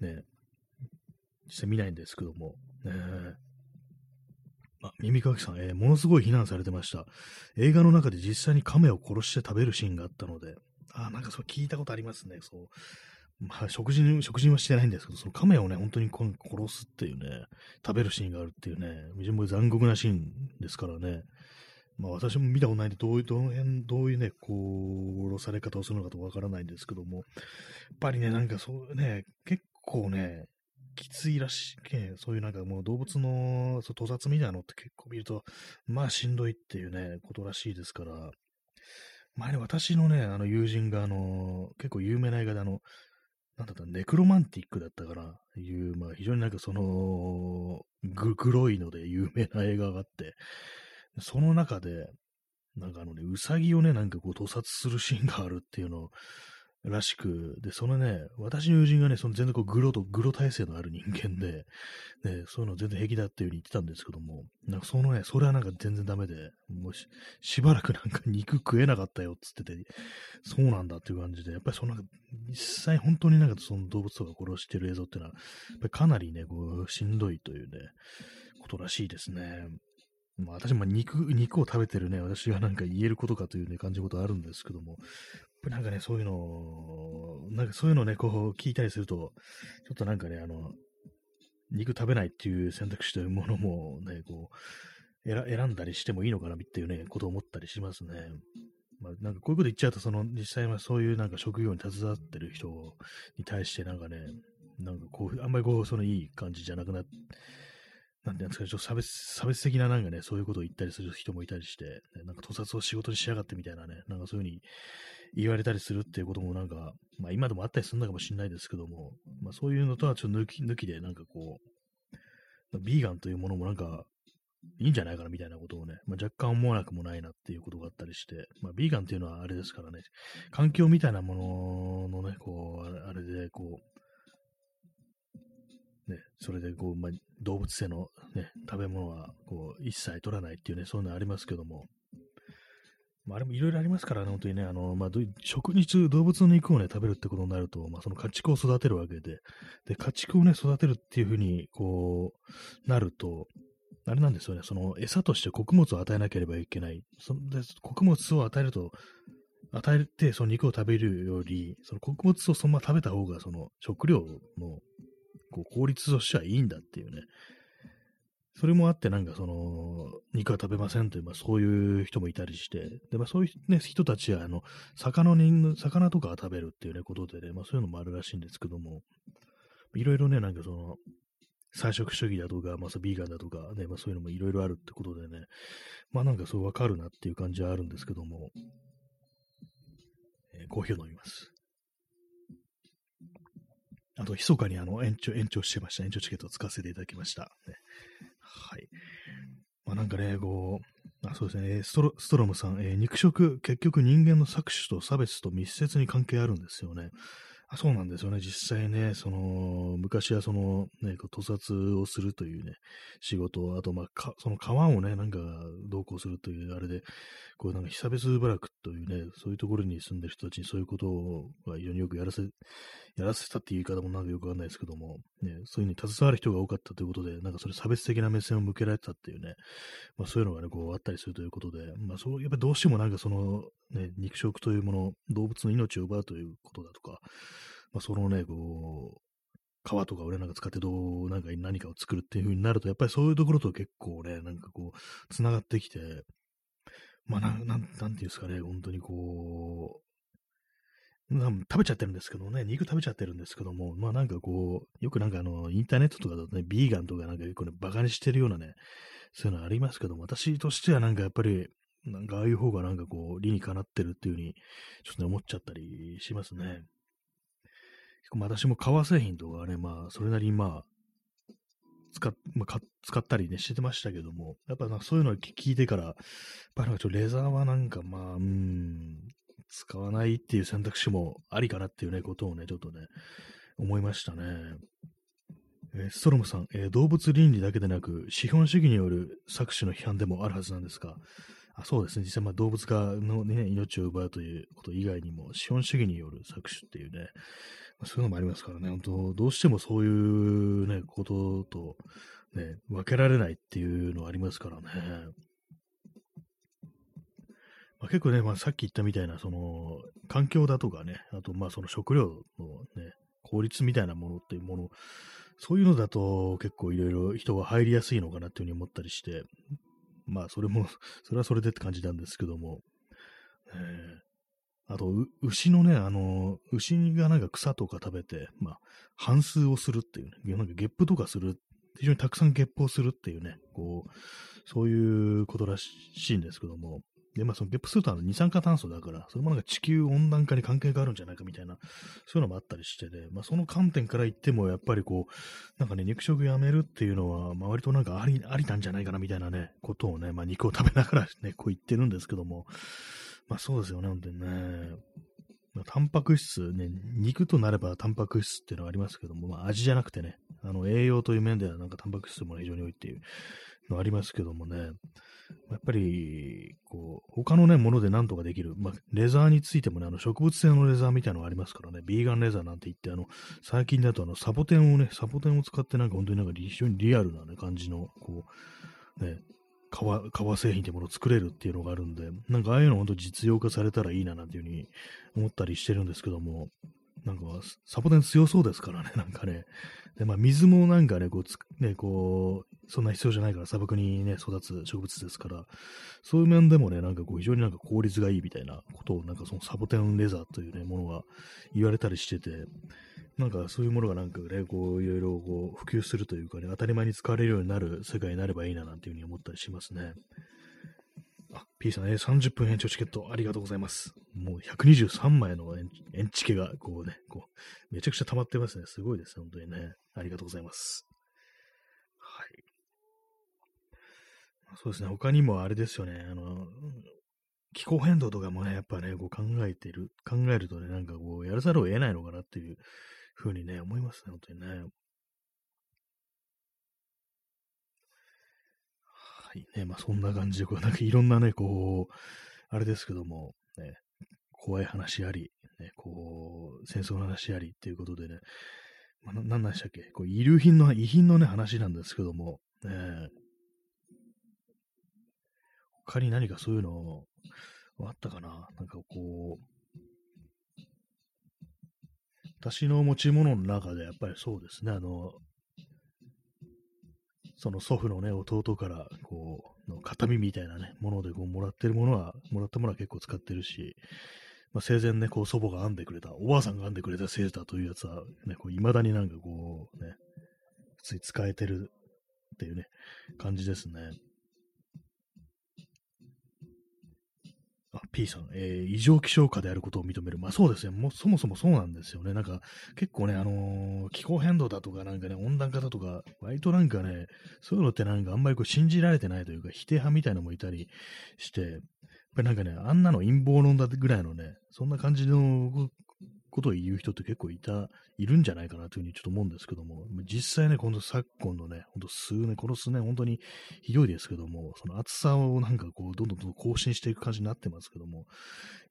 ね、実際見ないんですけども、ね、あ、耳かきさん、えー、ものすごい非難されてました。映画の中で実際に亀を殺して食べるシーンがあったので、あ、なんかそれ聞いたことありますね。そう。まあ、食事に、食事はしてないんですけど、その亀をね、本当に殺すっていうね、食べるシーンがあるっていうね、非常に残酷なシーンですからね。まあ私も見たことないんで、どういう、どの辺、どういうね、こう、殺され方をするのかとわからないんですけども、やっぱりね、なんかそうね、結構ね、きついらしい、そういうなんかもう動物のそう盗撮みたいなのって結構見ると、まあしんどいっていうね、ことらしいですから、前に私のね、あの友人があの、結構有名な映画であの、なんだったネクロマンティックだったかな、いう、まあ非常になんかその、ぐ、黒いので有名な映画があって、その中で、なんかあのね、うさぎをね、なんかこう盗撮するシーンがあるっていうのを、らしく、で、そのね、私の友人がね、その全然こうグロと、グロ体制のある人間で、ね、そういうの全然平気だっていう風に言ってたんですけども、なんかそのね、それはなんか全然ダメで、もうししばらくなんか肉食えなかったよっつってて、そうなんだっていう感じで、やっぱりそのなんか、実際本当になんかその動物とか殺してる映像っていうのは、やっぱりかなりね、こう、しんどいというね、ことらしいですね。まあ、私も肉、肉を食べてるね、私がなんか言えることかというね、感じることあるんですけども、ぱなんかね、そういうの、なんかそういうのね、こう聞いたりすると、ちょっとなんかね、あの、肉食べないっていう選択肢というものもね、こう、選んだりしてもいいのかなっていうね、ことを思ったりしますね。まあ、なんかこういうこと言っちゃうと、その実際はそういうなんか職業に携わってる人に対してなんかね、なんかこう、あんまりこう、そのいい感じじゃなくなって、なんていうんですか、ちょっと差別、差別的ななんかね、そういうことを言ったりする人もいたりして、ね、なんか屠殺を仕事にしやがってみたいなね、なんかそういうふうに言われたりするっていうこともなんか、まあ今でもあったりするのかもしれないですけども、まあそういうのとはちょっと抜き抜きで、なんかこう、ビーガンというものもなんか、いいんじゃないかなみたいなことをね、まあ、若干思わなくもないなっていうことがあったりして、まあ、ビーガンっていうのはあれですからね、環境みたいなもののね、こう、あれで、こう、ね、それでこう、まあ、動物性の、ね、食べ物はこう一切取らないっていうね、そういうのありますけども、まあ、あれもいろいろありますからね、本当にね、あの、まあ、食肉、動物の肉をね、食べるってことになると、まあ、その家畜を育てるわけで、で、家畜をね、育てるっていうふうに、こう、なると、あれなんですよね、その餌として穀物を与えなければいけない。そで穀物を与えると、与えてその肉を食べるより、その穀物をそのまま食べた方が、その食料のこう効率としてはいいんだっていうね、それもあって、なんかその、肉は食べませんという、まあそういう人もいたりして、で、まあそういう、ね、人たちは、あの、魚に、魚とか食べるっていうね、ことでね、まあそういうのもあるらしいんですけども、いろいろね、なんかその、菜食主義だとか、まあ、ビーガンだとかね、まあ、そういうのもいろいろあるってことでね、まあなんかそうわかるなっていう感じはあるんですけども、えー、コーヒーを飲みます。あと、密かにあの延長、延長してました。延長チケットを使わせていただきました。ね、はい。まあ、なんかね、こう、あそうですね、ストロストロムさん、えー、肉食、結局人間の搾取と差別と密接に関係あるんですよね。あそうなんですよね。実際ね、その、昔はその、ね、屠殺をするというね、仕事、あと、まあ、その川をね、なんか、同行するという、あれで、こう、なんか、被差別部落というね、そういうところに住んでる人たちにそういうことを、まあ非常によくやらせ、やらせたっていう言い方もなんかよくわかんないですけども、ね、そういうふうに携わる人が多かったということで、なんかそれ差別的な目線を向けられたっていうね、まあそういうのがね、こうあったりするということで、まあそう、やっぱりどうしてもなんかその、ね、肉食というもの、動物の命を奪うということだとか、まあ、そのね、こう、皮とか俺なんか使ってどう、なんか何かを作るっていう風になると、やっぱりそういうところと結構ね、なんかこう、繋がってきて、まあ、なん、なん、なんていうんですかね、本当にこう、食べちゃってるんですけどね、肉食べちゃってるんですけども、まあなんかこう、よくなんかあの、インターネットとかだとね、ビーガンとかなんか結構ね、バカにしてるようなね、そういうのありますけども、私としてはなんかやっぱり、なんかああいう方がなんかこう、理にかなってるっていう風に、ちょっとね、思っちゃったりしますね。私も革製品とかね、まあ、それなりにまあ、使まあ、使ったりね、してましたけども、やっぱなそういうのを聞いてから、やっぱなんかちょっとレザーはなんかまあ、うん、使わないっていう選択肢もありかなっていうね、ことをね、ちょっとね、思いましたね。えー、ストロムさん、えー、動物倫理だけでなく、資本主義による搾取の批判でもあるはずなんですが、あそうですね、実際まあ動物がの、ね、命を奪うということ以外にも、資本主義による搾取っていうね、そういうのもありますからね、本当どうしてもそういうね、ことと、ね、分けられないっていうのはありますからね。まあ、結構ね、まあ、さっき言ったみたいな、その、環境だとかね、あと、まあ、その食料のね、効率みたいなものっていうもの、そういうのだと結構いろいろ人が入りやすいのかなっていうふうに思ったりして、まあ、それも、それはそれでって感じなんですけども、えあと、牛のね、あの、牛がなんか草とか食べて、まあ、反数をするっていうね、なんかゲップとかする、非常にたくさんゲップをするっていうね、こう、そういうことらしいんですけども、で、まあ、そのゲップするとあの二酸化炭素だから、それもなんか地球温暖化に関係があるんじゃないかみたいな、そういうのもあったりしてで、まあ、その観点から言っても、やっぱりこう、なんかね、肉食やめるっていうのは、まあ、割となんかあり、ありなんじゃないかなみたいなね、ことをね、まあ、肉を食べながらね、こう言ってるんですけども、まあそうですよね、本当にね。ま、タンパク質、ね、肉となればタンパク質っていうのがありますけども、まあ味じゃなくてね、あの栄養という面ではなんかタンパク質も非常に多いっていうのありますけどもね、やっぱり、こう、他のね、もので何とかできる。まあ、レザーについてもね、あの、植物性のレザーみたいなのがありますからね、ビーガンレザーなんて言って、あの、最近だとあの、サボテンをね、サボテンを使ってなんか本当になんか非常にリアルなね、感じの、こう、ね、革、革製品ってものを作れるっていうのがあるんで、なんかああいうの本当実用化されたらいいななんていうふうに思ったりしてるんですけども、なんかサボテン強そうですからね、なんかね。で、まあ水もなんかね、こうつ、ね、こう、そんな必要じゃないから砂漠にね、育つ植物ですから、そういう面でもね、なんかこう非常になんか効率がいいみたいなことをなんかそのサボテンレザーというね、ものが言われたりしてて、なんかそういうものがなんかね、こういろいろこう普及するというかね、当たり前に使われるようになる世界になればいいななんていうふうに思ったりしますね。あ、P さん、え、30分延長チケットありがとうございます。もう123枚の延チケが、こうね、こう、めちゃくちゃ溜まってますね。すごいです、本当にね。ありがとうございます。はい。そうですね、他にもあれですよね、あの、気候変動とかもね、やっぱね、こう考えてる、考えるとね、なんかこう、やらざるを得ないのかなっていうふうにね、思いますね、本当にね。はいね、まあそんな感じで、こう、なんかいろんなね、こう、あれですけども、ね、怖い話あり、ね、こう、戦争の話ありっていうことでね、まあ、ななんでしたっけ、こう遺留品の、遺品のね、話なんですけども、ね、他に何かそういうのあったかな？なんかこう、私の持ち物の中でやっぱりそうですね、あの、その祖父のね、弟から、こう、の形見みたいなね、ものでこうもらってるものは、もらったものは結構使ってるし、まあ、生前ね、こう祖母が編んでくれた、おばあさんが編んでくれたセーターというやつは、ね、こう未だになんかこう、ね、普通に使えてるっていうね、感じですね。あ、P さん、えー、異常気象下であることを認める。まあそうですね。もうそもそもそうなんですよね。なんか結構ね、あのー、気候変動だとかなんかね、温暖化だとか、割となんかね、そういうのってなんかあんまりこう信じられてないというか、否定派みたいなのもいたりして、やっぱりなんかね、あんなの陰謀論だぐらいのね、そんな感じのことを言う人って結構いた、いるんじゃないかなというふうにちょっと思うんですけども、実際ね、この昨今のね、ほんと数年、この数年本当にひどいですけども、その暑さをなんかこう、どんどんどん更新していく感じになってますけども、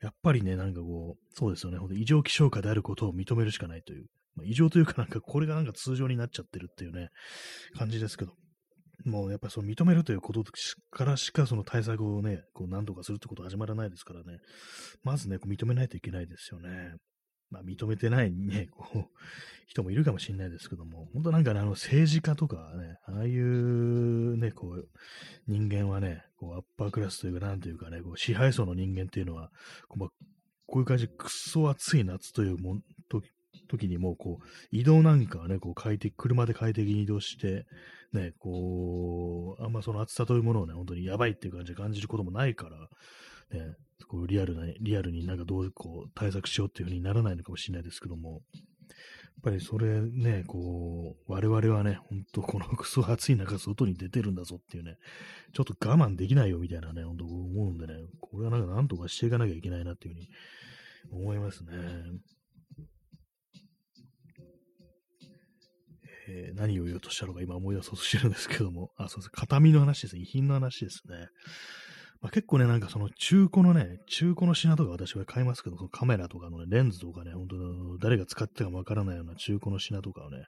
やっぱりね、なんかこう、そうですよね、ほんと異常気象下であることを認めるしかないという、まあ、異常というかなんかこれがなんか通常になっちゃってるっていうね、感じですけど、もうやっぱりその認めるということからしかその対策をね、こう何とかするってことは始まらないですからね、まずね、こう認めないといけないですよね。まあ、認めてないね、こう、人もいるかもしれないですけども、本当なんかね、あの政治家とかね、ああいうね、こう、人間はね、こう、アッパークラスというか、なんというかね、こう、支配層の人間っていうのは、こう、まあ、こういう感じで、くっそ暑い夏というもん、と時にも、こう、移動なんかはね、こう、快適、車で快適に移動して、ね、こう、あんまその暑さというものをね、本当にやばいっていう感じで感じることもないから、ね、こうリアルな、リアルになんかどうこう対策しようっていう風にならないのかもしれないですけども、やっぱりそれね、こう、我々はね、ほんとこのクソ暑い中外に出てるんだぞっていうね、ちょっと我慢できないよみたいなね、ほんと思うんでね、これはなんかなんとかしていかなきゃいけないなっていう風に思いますね。え、何を言おうとしたのか今思い出そうとしてるんですけども、あ、そうです。形見の話ですね。遺品の話ですね。まあ、結構ね、なんかその中古のね、中古の品とか私は買いますけど、そのカメラとかのね、レンズとかね、本当誰が使ってかわからないような中古の品とかをね、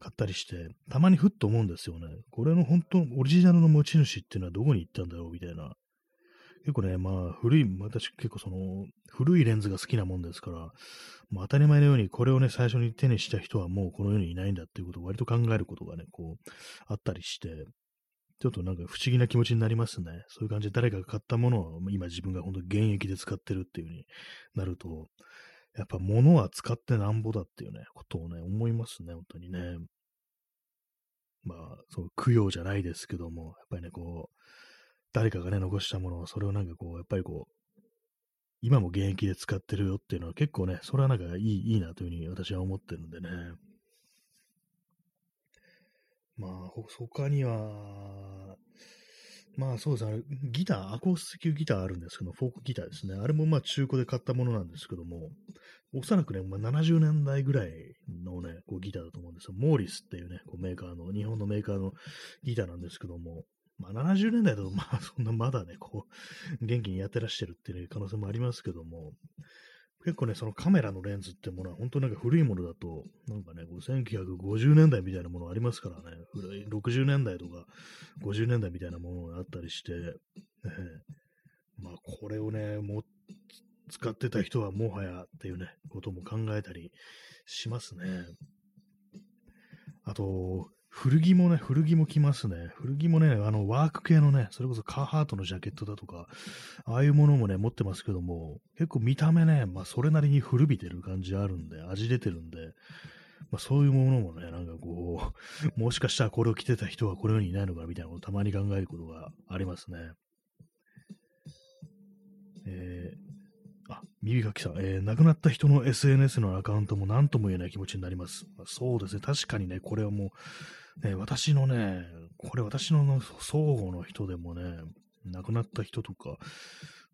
買ったりして、たまにふっと思うんですよね。これの本当、オリジナルの持ち主っていうのはどこに行ったんだろうみたいな。結構ね、まあ、古い、私結構その、古いレンズが好きなもんですから、まあ、当たり前のようにこれをね、最初に手にした人はもうこの世にいないんだっていうことを割と考えることがね、こう、あったりして、ちょっとなんか不思議な気持ちになりますね。そういう感じで誰かが買ったものを今自分が本当現役で使ってるっていう風になると、やっぱ物は使ってなんぼだっていうね、ことをね、思いますね、本当にね。まあ、そう、供養じゃないですけども、やっぱりね、こう、誰かがね、残したものを、それをなんかこう、やっぱりこう、今も現役で使ってるよっていうのは結構ね、それはなんかいい、いいなというふうに私は思ってるんでね。まあ、他には、まあそうですね、ギター、アコースティックギターあるんですけど、フォークギターですね。あれもまあ中古で買ったものなんですけども、おそらくね、まあ、70年代ぐらいのね、こうギターだと思うんですよ。モーリスっていうね、こうメーカーの、日本のメーカーのギターなんですけども、まあ70年代だとまあそんなまだね、こう、元気にやってらっしゃるっていう可能性もありますけども、結構ね、そのカメラのレンズってものは本当なんか古いものだと、なんかね、1950年代みたいなものありますからね、古い60年代とか50年代みたいなものがあったりして、ね、まあこれをね、も使ってた人はもはやっていうね、ことも考えたりしますね。あと、古着もね、古着も着ますね。古着もね、あの、ワーク系のね、それこそカーハートのジャケットだとか、ああいうものもね、持ってますけども、結構見た目ね、まあ、それなりに古びてる感じあるんで、味出てるんで、まあ、そういうものもね、なんかこう、もしかしたらこれを着てた人はこの世にいないのかみたいなことをたまに考えることがありますね。えーあ、耳かきさん、えー、亡くなった人の SNS のアカウントも何とも言えない気持ちになります。そうですね、確かにね、これはもう、ね、私のね、これ私の相互の人でもね、亡くなった人とか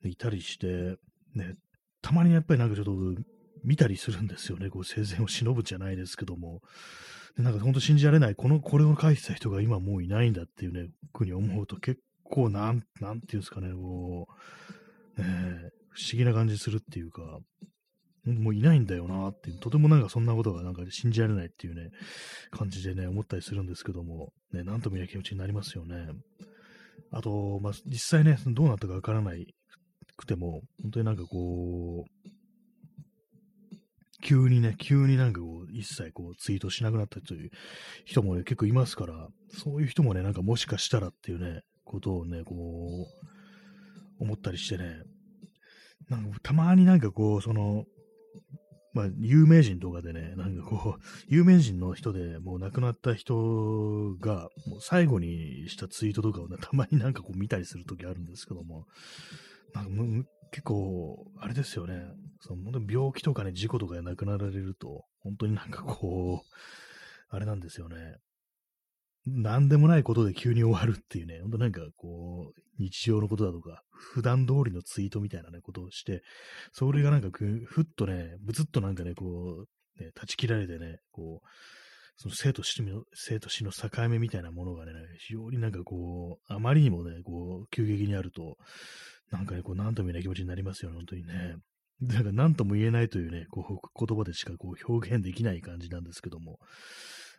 いたりして、ね、たまにやっぱりなんかちょっと見たりするんですよね、こう生前を忍ぶじゃないですけども、なんか本当信じられない、この、これを書いてた人が今もういないんだっていうね、ふうに思うと結構なん、なんていうんですかね、こう、ね、不思議な感じするっていうか、もういないんだよなって、とてもなんかそんなことがなんか信じられないっていうね、感じでね、思ったりするんですけども、ね、なんとも言えない気持ちになりますよね。あと、まあ、実際ね、どうなったかわからないくても、本当になんかこう、急にね、急になんかこう、一切こう、ツイートしなくなったという人もね、結構いますから、そういう人もね、なんかもしかしたらっていうね、ことをね、こう、思ったりしてね、なんかたまになんかこう、その、まあ、有名人とかでね、なんかこう、有名人の人でもう亡くなった人が、もう最後にしたツイートとかをね、たまになんかこう見たりするときあるんですけども、なんか結構、あれですよね、その病気とかね、事故とかで亡くなられると、本当になんかこう、あれなんですよね。なんでもないことで急に終わるっていうね、ほんとなんかこう、日常のことだとか、普段通りのツイートみたいなね、ことをして、それがなんかふっとね、ぶつっとなんかね、こう、ね、断ち切られてね、こう、その生と死の、生と死の境目みたいなものがね、非常になんかこう、あまりにもね、こう、急激にあると、なんかね、こう、なんとも言えない気持ちになりますよね、本当にね。だから、なんとも言えないというね、こう、言葉でしかこう表現できない感じなんですけども、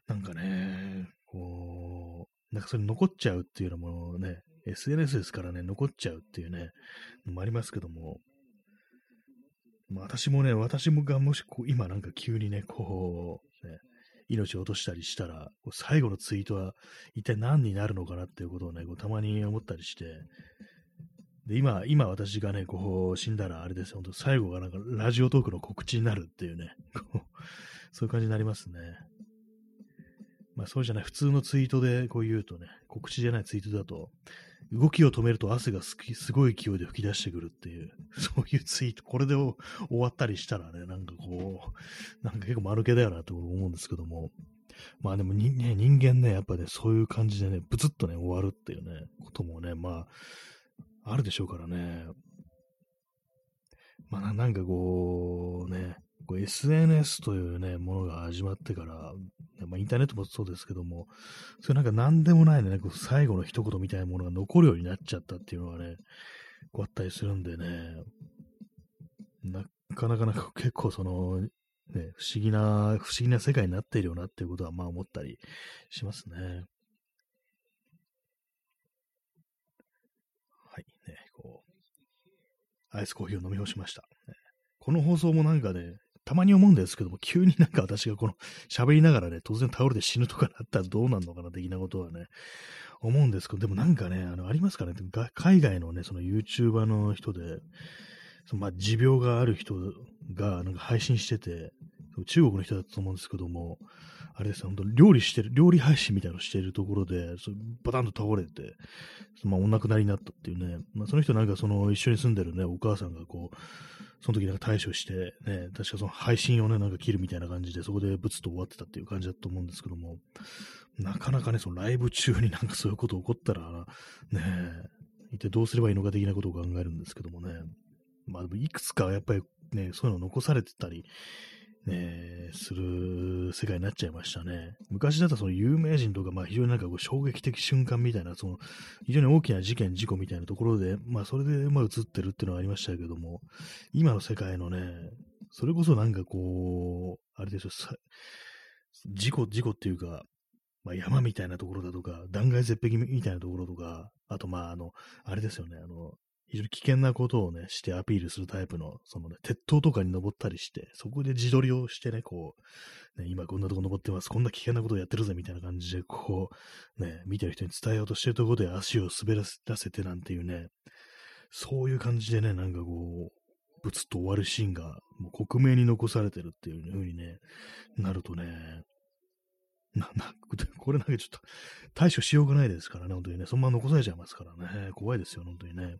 なんかね、こう、なんかそれ残っちゃうっていうのもね、SNS ですからね、残っちゃうっていうね、のもありますけども、まあ、私もね、私もがもしこう今なんか急にね、こう、ね、命を落としたりしたら、最後のツイートは一体何になるのかなっていうことをね、こうたまに思ったりして、で、今、今私がね、こう死んだらあれですよ、本当最後がなんかラジオトークの告知になるっていうね、こうそういう感じになりますね。まあそうじゃない、普通のツイートでこう言うとね、告知じゃないツイートだと、動きを止めると汗がすごい勢いで吹き出してくるっていう、そういうツイート、これで終わったりしたらね、なんかこう、なんか結構丸けだよなと思うんですけども、まあでも人,、ね、人間ね、やっぱね、そういう感じでね、ブツッとね、終わるっていうね、こともね、まあ、あるでしょうからね。まあなんかこう、ね、SNS というね、ものが始まってから、まあ、インターネットもそうですけども、それなんか何でもないね、こう最後の一言みたいなものが残るようになっちゃったっていうのがね、こうあったりするんでね、なかなかなか結構その、ね、不思議な、不思議な世界になっているよなっていうことはまあ思ったりしますね。はい、ね、こう、アイスコーヒーを飲み干しました。この放送もなんかね、たまに思うんですけども、急になんか私がこの喋りながらね、突然倒れて死ぬとかなったらどうなんのかな、的なことはね、思うんですけど、でもなんかね、あの、ありますかね、海外のね、その YouTuber の人で、そのまあ、持病がある人がなんか配信してて、中国の人だったと思うんですけども、あれですよ、本当料理してる、料理配信みたいなのしてるところで、そバタンと倒れて、まあ、お亡くなりになったっていうね、まあ、その人なんかその一緒に住んでるね、お母さんがこう、その時なんか対処して、ね、確かその配信をね、なんか切るみたいな感じで、そこでブツと終わってたっていう感じだと思うんですけども、なかなかね、そのライブ中に なんかそういうこと起こったら、ね、一体どうすればいいのか的なことを考えるんですけどもね、まあでもいくつかやっぱりね、そういうの残されてたり、ね、する世界になっちゃいましたね。昔だったらその有名人とか、まあ非常になんかこう衝撃的瞬間みたいな、その非常に大きな事件、事故みたいなところで、まあそれでま映ってるっていうのはありましたけども、今の世界のね、それこそなんかこう、あれでしょ、事故、事故っていうか、まあ、山みたいなところだとか、断崖絶壁みたいなところとか、あとまあ、あの、あれですよね、あの、非常に危険なことをね、してアピールするタイプの、そのね、鉄塔とかに登ったりして、そこで自撮りをしてね、こう、ね、今こんなとこ登ってます、こんな危険なことをやってるぜ、みたいな感じで、こう、ね、見てる人に伝えようとしてるところで足を滑らせてなんていうね、そういう感じでね、なんかこう、ブツッと終わるシーンが、もう克明に残されてるっていう風にね、なるとね、な、な、これなんかちょっと対処しようがないですからね、本当にね。そのまま残されちゃいますからね。怖いですよ、本当にね。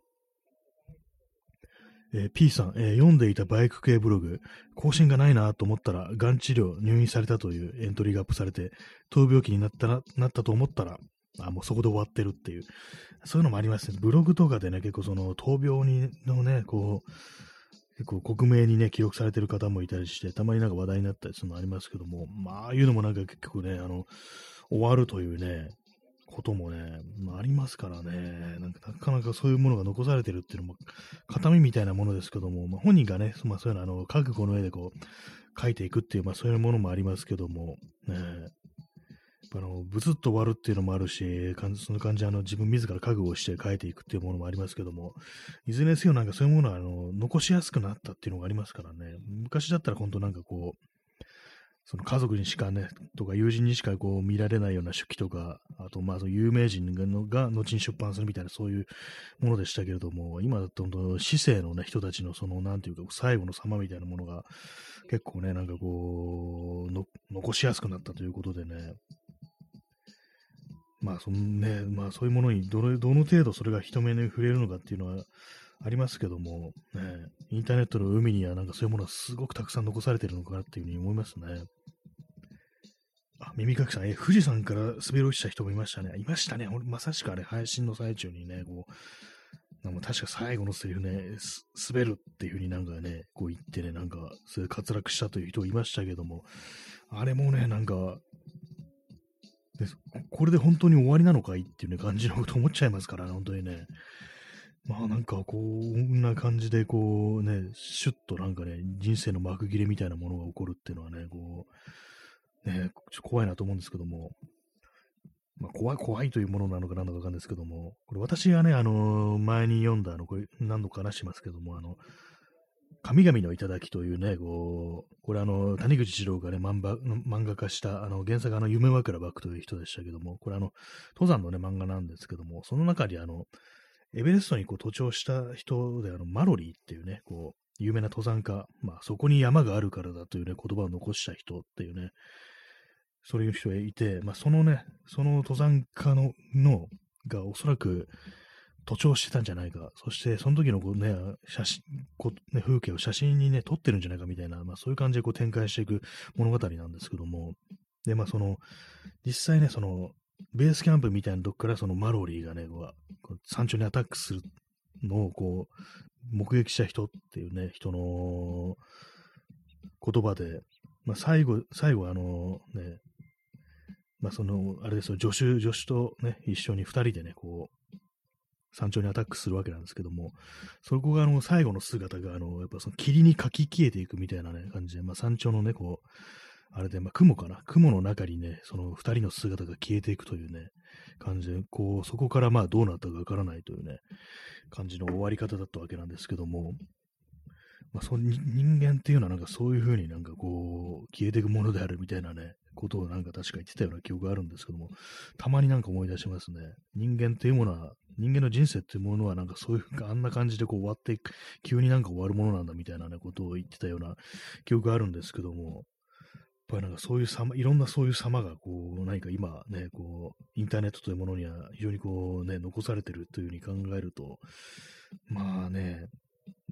えー、P さん、えー、読んでいたバイク系ブログ、更新がないなと思ったら、がん治療、入院されたというエントリーがアップされて、闘病期になったな、なったと思ったら、あ、もうそこで終わってるっていう。そういうのもありますね。ブログとかでね、結構その闘病にのね、こう、結構克明にね、記録されてる方もいたりして、たまになんか話題になったりするのありますけども、まあ、ああいうのもなんか結局ね、あの、終わるというね、こともね、まあ、ありますからね、なんかなかなかそういうものが残されてるっていうのも、形見みたいなものですけども、まあ、本人がね、まあ、そういうのあの、覚悟の上でこう、書いていくっていう、まあ、そういうものもありますけども、ね、あの、ブツッと終わるっていうのもあるし、その感じ、あの、自分自ら覚悟をして書いていくっていうものもありますけども、いずれにせよなんかそういうものは、あの、残しやすくなったっていうのがありますからね、昔だったら本当なんかこう、その家族にしかね、とか友人にしかこう見られないような手記とか、あとまあその有名人が後に出版するみたいなそういうものでしたけれども、今だと本当市政のね、人たちのそのなんていうか最後の様みたいなものが結構ね、なんかこう、残しやすくなったということでね、まあそのね、まあそういうものにどのどの程度それが人目に触れるのかっていうのはありますけども、ね、インターネットの海にはなんかそういうものがすごくたくさん残されてるのかなっていうふうに思いますね。あ、耳かきさん、え、富士山から滑り落ちた人もいましたね。いましたね。まさしくあれ、配信の最中にね、こう、なんか確か最後のセリフね、滑るっていうふうになんかね、こう言ってね、なんか、それ滑落したという人いましたけども、あれもね、なんか、でこれで本当に終わりなのかいっていうね、感じのこと思っちゃいますからね、本当にね。まあなんかこんな感じでこうね、シュッとなんかね、人生の幕切れみたいなものが起こるっていうのはね、こう、ね、ちょ怖いなと思うんですけども、まあ怖い、怖いというものなのか何だかわかんないですけども、これ私がね、あの、前に読んだ、あの、これ何度か話しますけども、あの、神々の頂というね、こう、これあの、谷口二郎がね、漫画化した、あの、原作あの、夢枕バックという人でしたけども、これあの、登山のね、漫画なんですけども、その中にあの、エベレストにこう登頂した人で、あの、マロリーっていうね、こう、有名な登山家、まあ、そこに山があるからだというね、言葉を残した人っていうね、そういう人がいて、まあ、そのね、その登山家の、の、がおそらく、徒長してたんじゃないか。そして、その時のこうね、写真、こうね、風景を写真にね、撮ってるんじゃないかみたいな、まあそういう感じでこう展開していく物語なんですけども、で、まあその、実際ね、その、ベースキャンプみたいなとこからそのマロリーがね、こう山頂にアタックするのをこう、目撃した人っていうね、人の言葉で、まあ最後、最後あのね、まあその、あれですよ、助手、助手とね、一緒に二人でね、こう、山頂にアタックするわけなんですけども、そこがあの最後の姿が、あの、やっぱその霧にかき消えていくみたいなね、感じで、まあ山頂のね、こう、あれで、まあ雲かな、雲の中にね、その二人の姿が消えていくというね、感じで、こう、そこからまあどうなったかわからないというね、感じの終わり方だったわけなんですけども、まあ、その人間っていうのはなんかそういう風になんかこう、消えていくものであるみたいなね、ことをなんか確か言ってたような記憶があるんですけども、たまになんか思い出しますね。人間っていうものは、人間の人生っていうものはなんかそういう、あんな感じでこう終わって、急になんか終わるものなんだみたいなね、ことを言ってたような記憶があるんですけども、やっぱりなんかそういう様、いろんなそういう様が、こう、何か今ね、こう、インターネットというものには非常にこうね、残されてるというふうに考えると、まあね、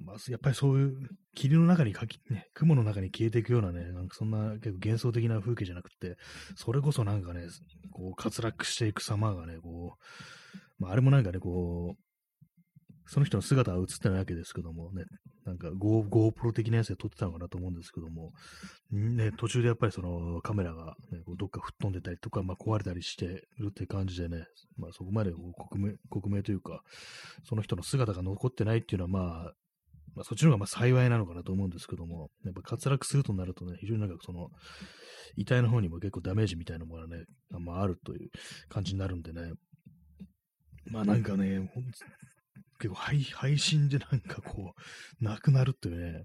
まあ、やっぱりそういう霧の中にかき、ね、雲の中に消えていくようなね、なんかそんな結構幻想的な風景じゃなくて、それこそなんかね、こう滑落していく様がね、こう、まあ、あれもなんかね、こう、その人の姿は映ってないわけですけどもね、なんか GoPro 的なやつで撮ってたのかなと思うんですけども、ね、途中でやっぱりそのカメラが、ね、こうどっか吹っ飛んでたりとか、まあ、壊れたりしてるって感じでね、まあ、そこまでこう克明克明というか、その人の姿が残ってないっていうのは、まあ、まあ、そっちの方がまあ幸いなのかなと思うんですけども、やっぱ滑落するとなるとね、非常になんかその、遺体の方にも結構ダメージみたいなものがね、まあ、るという感じになるんでね、まあなんかね、結構配配信でなんかこう、なくなるっていうね、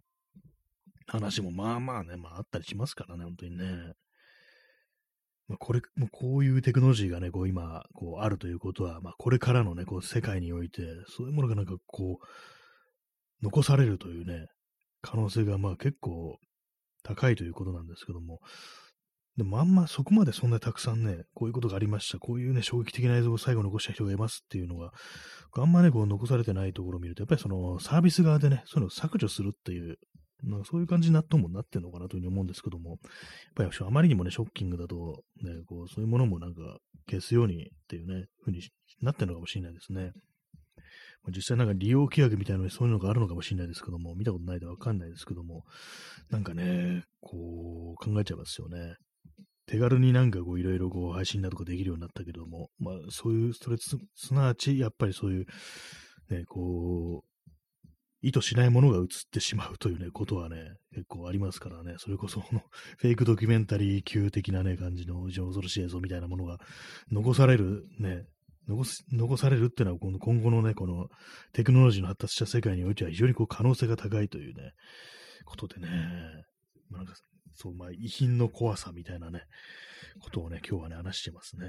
話もまあまあね、まああったりしますからね、本当にね。まあ、これ、もうこういうテクノロジーがね、こう今、こうあるということは、まあこれからのね、こう世界において、そういうものがなんかこう、残されるというね、可能性がまあ結構高いということなんですけども、でもあんまそこまでそんなにたくさんね、こういうことがありました、こういうね、衝撃的な映像を最後残した人がいますっていうのが、あんまね、こう残されてないところを見ると、やっぱりそのサービス側でね、そういうのを削除するっていう、なんかそういう感じになっともなってんのかなというふうに思うんですけども、やっぱりあまりにもね、ショッキングだと、ね、こう、そういうものもなんか消すようにっていうね、ふうになってるのかもしれないですね。実際なんか利用規約みたいなのにそういうのがあるのかもしれないですけども、見たことないでわかんないですけども、なんかね、こう考えちゃいますよね。手軽になんかこういろいろこう配信だとかできるようになったけども、まあそういう、それす、すなわちやっぱりそういう、ね、こう、意図しないものが映ってしまうというね、ことはね、結構ありますからね、それこそ、フェイクドキュメンタリー級的なね、感じの恐ろしい映像みたいなものが残されるね、残す、残されるっていうのは、今後のね、このテクノロジーの発達した世界においては非常にこう可能性が高いというね、ことでね、まあ、なんかそう、まあ、遺品の怖さみたいなね、ことをね、今日はね、話してますね。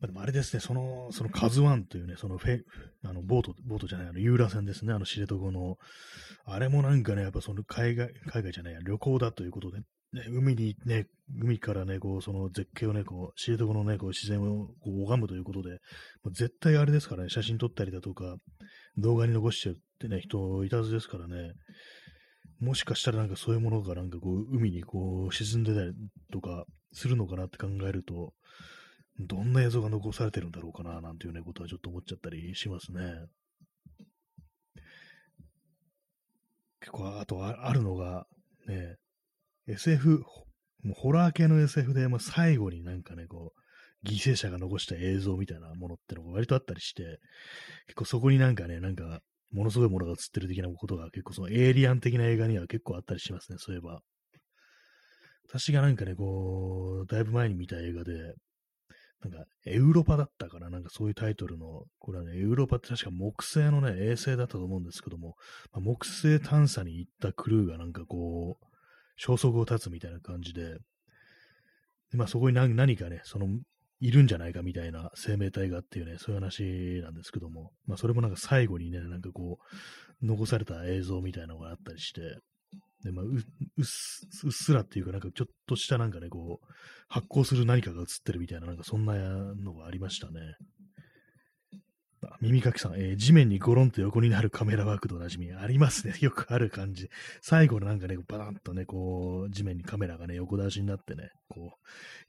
まあ、でもあれですね、その、そのカズワンというね、そのフェ、あの、ボート、ボートじゃない、あの、ユーラ船ですね、あの、知床の、あれもなんかね、やっぱその海外、海外じゃないや、旅行だということで、ね、海にね、海からね、こう、その絶景をね、こう、知床のね、こう、自然をこう拝むということで、もう絶対あれですからね、写真撮ったりだとか、動画に残しちゃってね、人いたずですからね、もしかしたらなんかそういうものがなんかこう、海にこう、沈んでたりとかするのかなって考えると、どんな映像が残されてるんだろうかな、なんていうね、ことはちょっと思っちゃったりしますね。結構、あとあるのが、ね、SF、もうホラー系の SF で、まあ、最後になんかね、こう、犠牲者が残した映像みたいなものってのが割とあったりして、結構そこになんかね、なんか、ものすごいものが映ってる的なことが結構そのエイリアン的な映画には結構あったりしますね、そういえば。私がなんかね、こう、だいぶ前に見た映画で、なんか、エウロパだったかななんかそういうタイトルの、これはね、エウロパって確か木星のね、衛星だったと思うんですけども、まあ、木星探査に行ったクルーがなんかこう、消息を絶つみたいな感じで、でまあそこに何何かね、その、いるんじゃないかみたいな生命体がっていうね、そういう話なんですけども、まあそれもなんか最後にね、なんかこう、残された映像みたいなのがあったりして、で、まあう、っすらっていうか、なんかちょっとしたなんかね、こう、発光する何かが映ってるみたいな、なんかそんなのがありましたね。耳かきさん、えー、地面にゴロンと横になるカメラワークとおなじみ。ありますね。よくある感じ。最後のなんかね、バタンとね、こう、地面にカメラがね、横出しになってね、こ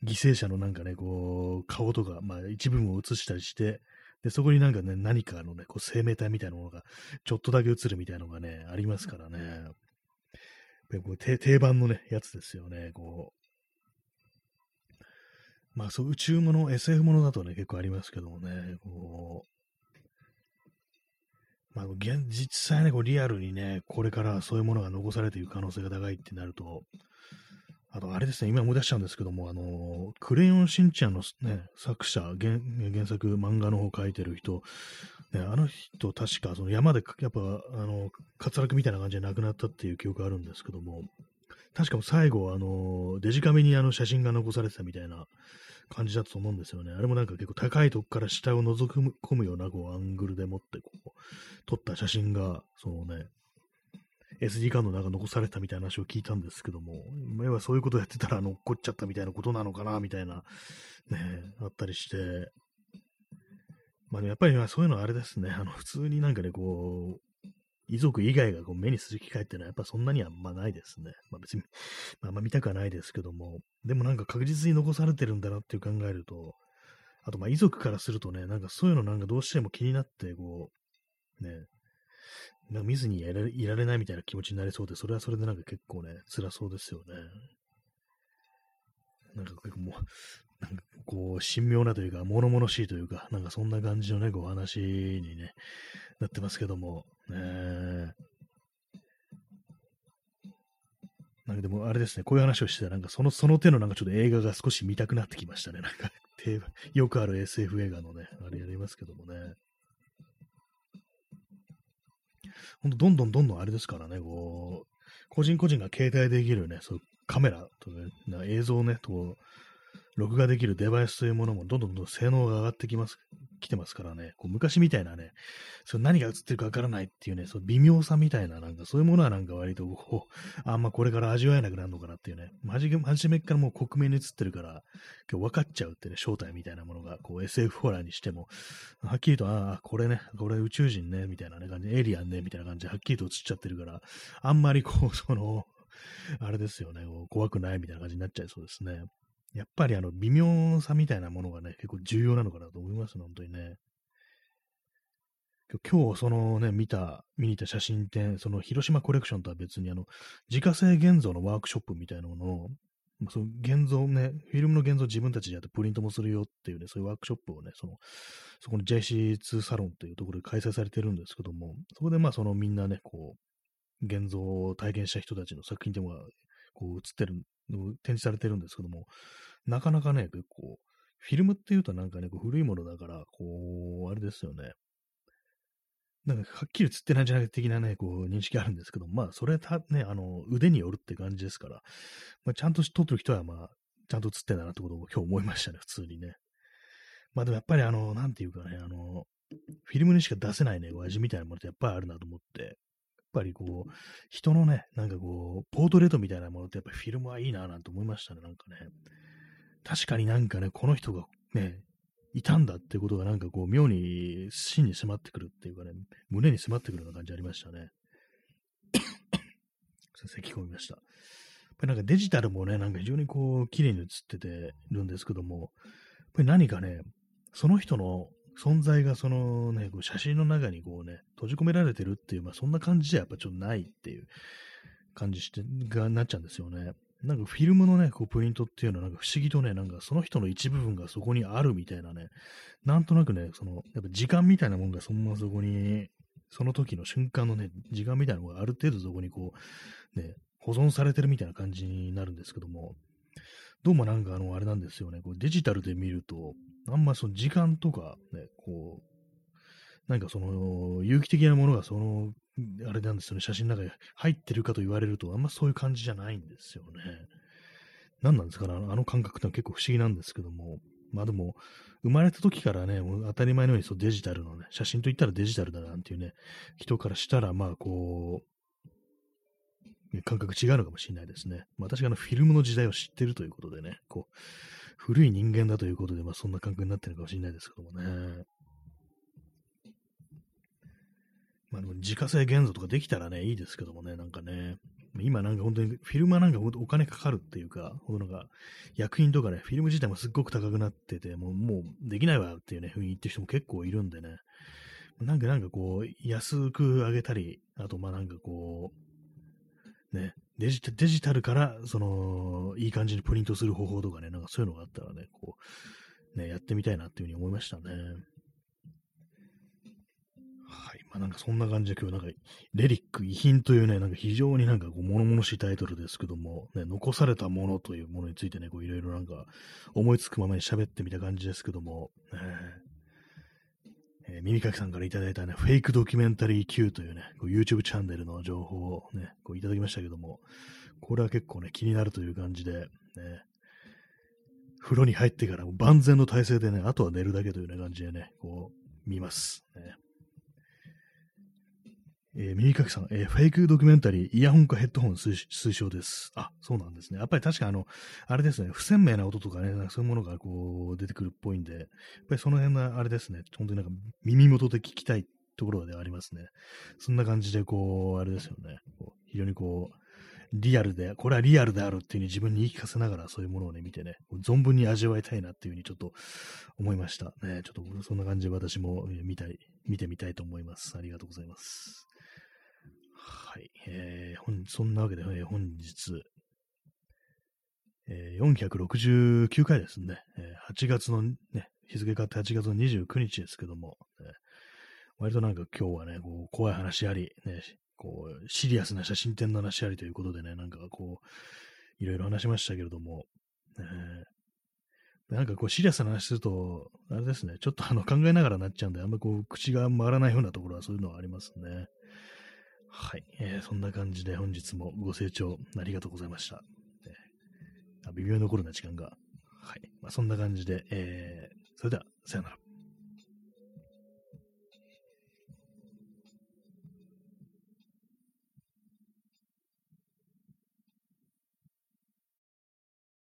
う、犠牲者のなんかね、こう、顔とか、まあ一部分を映したりして、で、そこになんかね、何かのね、こう、生命体みたいなものが、ちょっとだけ映るみたいなのがね、ありますからね。でこう定番のね、やつですよね、こう。まあ、そう、宇宙もの、SF ものだとね、結構ありますけどもね、こう、まあ、現実際ね、こうリアルにね、これからそういうものが残されていく可能性が高いってなると、あと、あれですね、今思い出しちゃうんですけども、あの、クレヨンしんちゃんのね、作者、原原作、漫画の方書いてる人、ね、あの人、確か、その山で、やっぱ、あの、滑落みたいな感じで亡くなったっていう記憶があるんですけども、確か最後、あの、デジカメにあの写真が残されてたみたいな感じだと思うんですよね。あれもなんか結構高いとこから下を覗き込むようなこうアングルでもってこう撮った写真が、そのね、SD カードの中残されたみたいな話を聞いたんですけども、前はそういうことやってたら、あの、落っこっちゃったみたいなことなのかな、みたいな、ね、あったりして、まあ、ね、やっぱりそういうのはあれですね、あの、普通になんかね、こう、遺族以外がこう目にする機会っていうのはやっぱそんなにはまないですね。まあ別に、まあ、ま見たくはないですけども、でもなんか確実に残されてるんだなっていう考えると、あとまあ遺族からするとね、なんかそういうのなんかどうしても気になって、こう、ね、なんか見ずにいられいられないみたいな気持ちになりそうで、それはそれでなんか結構ね、辛そうですよね。なんか結構もう、なんかこう、神妙なというか、物々しいというか、なんかそんな感じのね、こう話にね、なってますけども、ねなんかでもあれですね、こういう話をしてたら、なんかその、その手のなんかちょっと映画が少し見たくなってきましたね。なんか、よくある SF 映画のね、あれやりますけどもね。ほんと、どんどんどんどんあれですからね、こう、個人個人が携帯できるね、そうカメラとか、映像をね、こう、録画できるデバイスというものもどんどんどん性能が上がってきます、来てますからね、こう昔みたいなね、そ何が映ってるかわからないっていうね、その微妙さみたいな、なんかそういうものはなんか割とこう、あんまこれから味わえなくなるのかなっていうね、初めからもう克明に映ってるから、今日分かっちゃうってね、正体みたいなものが、こう SF ホラーにしても、はっきりと、ああ、これね、これ宇宙人ね、みたいなね、感じエイリアンね、みたいな感じではっきりと映っちゃってるから、あんまりこう、その、あれですよね、怖くないみたいな感じになっちゃいそうですね。やっぱりあの、微妙さみたいなものがね、結構重要なのかなと思いますね、本当にね。今日そのね、見た、見に行った写真展、その広島コレクションとは別にあの、自家製現像のワークショップみたいなものを、その現像ね、フィルムの現像自分たちでやってプリントもするよっていうね、そういうワークショップをね、その、そこの JC2 サロンというところで開催されてるんですけども、そこでまあそのみんなね、こう、現像を体験した人たちの作品でもこう映ってる、展示されてるんですけども、なかなかね、結構、フィルムっていうとなんかね、こう古いものだから、こう、あれですよね。なんかはっきり映ってないんじゃない的なね、こう認識あるんですけど、まあ、それはね、あの、腕によるって感じですから、まあ、ちゃんと撮ってる人は、まあ、ちゃんと映ってんだなってことを今日思いましたね、普通にね。まあでもやっぱりあの、なんていうかね、あの、フィルムにしか出せないね、味みたいなものってやっぱりあるなと思って、やっぱりこう、人のね、なんかこう、ポートレートみたいなものってやっぱりフィルムはいいななんて思いましたね、なんかね。確かになんかね、この人がね、いたんだってことがなんかこう、妙に芯に迫ってくるっていうかね、胸に迫ってくるような感じありましたね。咳込みました。やっぱりなんかデジタルもね、なんか非常にこう、綺麗に映っててるんですけども、やっぱり何かね、その人の存在がそのね、こう写真の中にこうね、閉じ込められてるっていう、まあそんな感じじゃやっぱちょっとないっていう感じして、がなっちゃうんですよね。なんかフィルムのね、こうプリントっていうのはなんか不思議とね、なんかその人の一部分がそこにあるみたいなね、なんとなくね、その、やっぱ時間みたいなもんがそのままそこに、その時の瞬間のね、時間みたいなのがある程度そこにこう、ね、保存されてるみたいな感じになるんですけども、どうもなんかあの、あれなんですよね、こうデジタルで見ると、あんまその時間とかね、こう、なんかその、有機的なものがそのあれなんですよね、写真の中に入ってるかと言われると、あんまそういう感じじゃないんですよね。何なんですかね、あの感覚ってのは結構不思議なんですけども、まあでも、生まれた時からね、当たり前のようにそうデジタルのね、写真といったらデジタルだなんていうね、人からしたら、まあこう、感覚違うのかもしれないですね。まあ、私があのフィルムの時代を知ってるということでね、こう、古い人間だということで、まあそんな感覚になってるかもしれないですけどもね。まあでも自家製現像とかできたらね、いいですけどもね、なんかね、今なんか本当にフィルムはなんかお金かかるっていうか、なんか薬品とかね、フィルム自体もすっごく高くなってて、もうもうできないわっていうね、ふうに言ってる人も結構いるんでね、なんかなんかこう、安く上げたり、あとまあなんかこう、ね、デジデジタルから、その、いい感じにプリントする方法とかね、なんかそういうのがあったらね、こう、ね、やってみたいなっていうふうに思いましたね。はい。まあなんかそんな感じで今日なんか、レリック遺品というね、なんか非常になんかこう物々しいタイトルですけども、ね、残されたものというものについてね、こういろいろなんか思いつくままに喋ってみた感じですけども、えー、耳かきさんからいただいたね、フェイクドキュメンタリー Q というね、う YouTube チャンネルの情報をね、こういただきましたけども、これは結構ね、気になるという感じで、ね、風呂に入ってから万全の体勢でね、あとは寝るだけというような感じでね、こう、見ます。ねえー、耳かきさん、えー、フェイクドキュメンタリー、イヤホンかヘッドホン推奨です。あ、そうなんですね。やっぱり確かあの、あれですね、不鮮明な音とかね、かそういうものがこう出てくるっぽいんで、やっぱりその辺のあれですね、本当になんか耳元で聞きたいところではありますね。そんな感じでこう、あれですよね、こう非常にこう、リアルで、これはリアルであるっていうふうに自分に言い聞かせながらそういうものをね、見てね、存分に味わいたいなっていうふうにちょっと思いました。ね、ちょっとそんな感じで私も見たい、見てみたいと思います。ありがとうございます。はい。えー、本そんなわけで、えー、本日、えー、469回ですね、えー、8月のね、日付変わって8月の29日ですけども、えー、割となんか今日はね、こう怖い話あり、ね、こう、シリアスな写真展の話ありということでね、なんかこう、いろいろ話しましたけれども、えー、なんかこう、シリアスな話すると、あれですね、ちょっとあの考えながらなっちゃうんで、あんまこう、口が回らないようなところはそういうのはありますね。はい、えー、そんな感じで本日もご清聴ありがとうございました。えー、微妙に残るな時間が。はい。まあ、そんな感じで、えー、それでは、さよなら。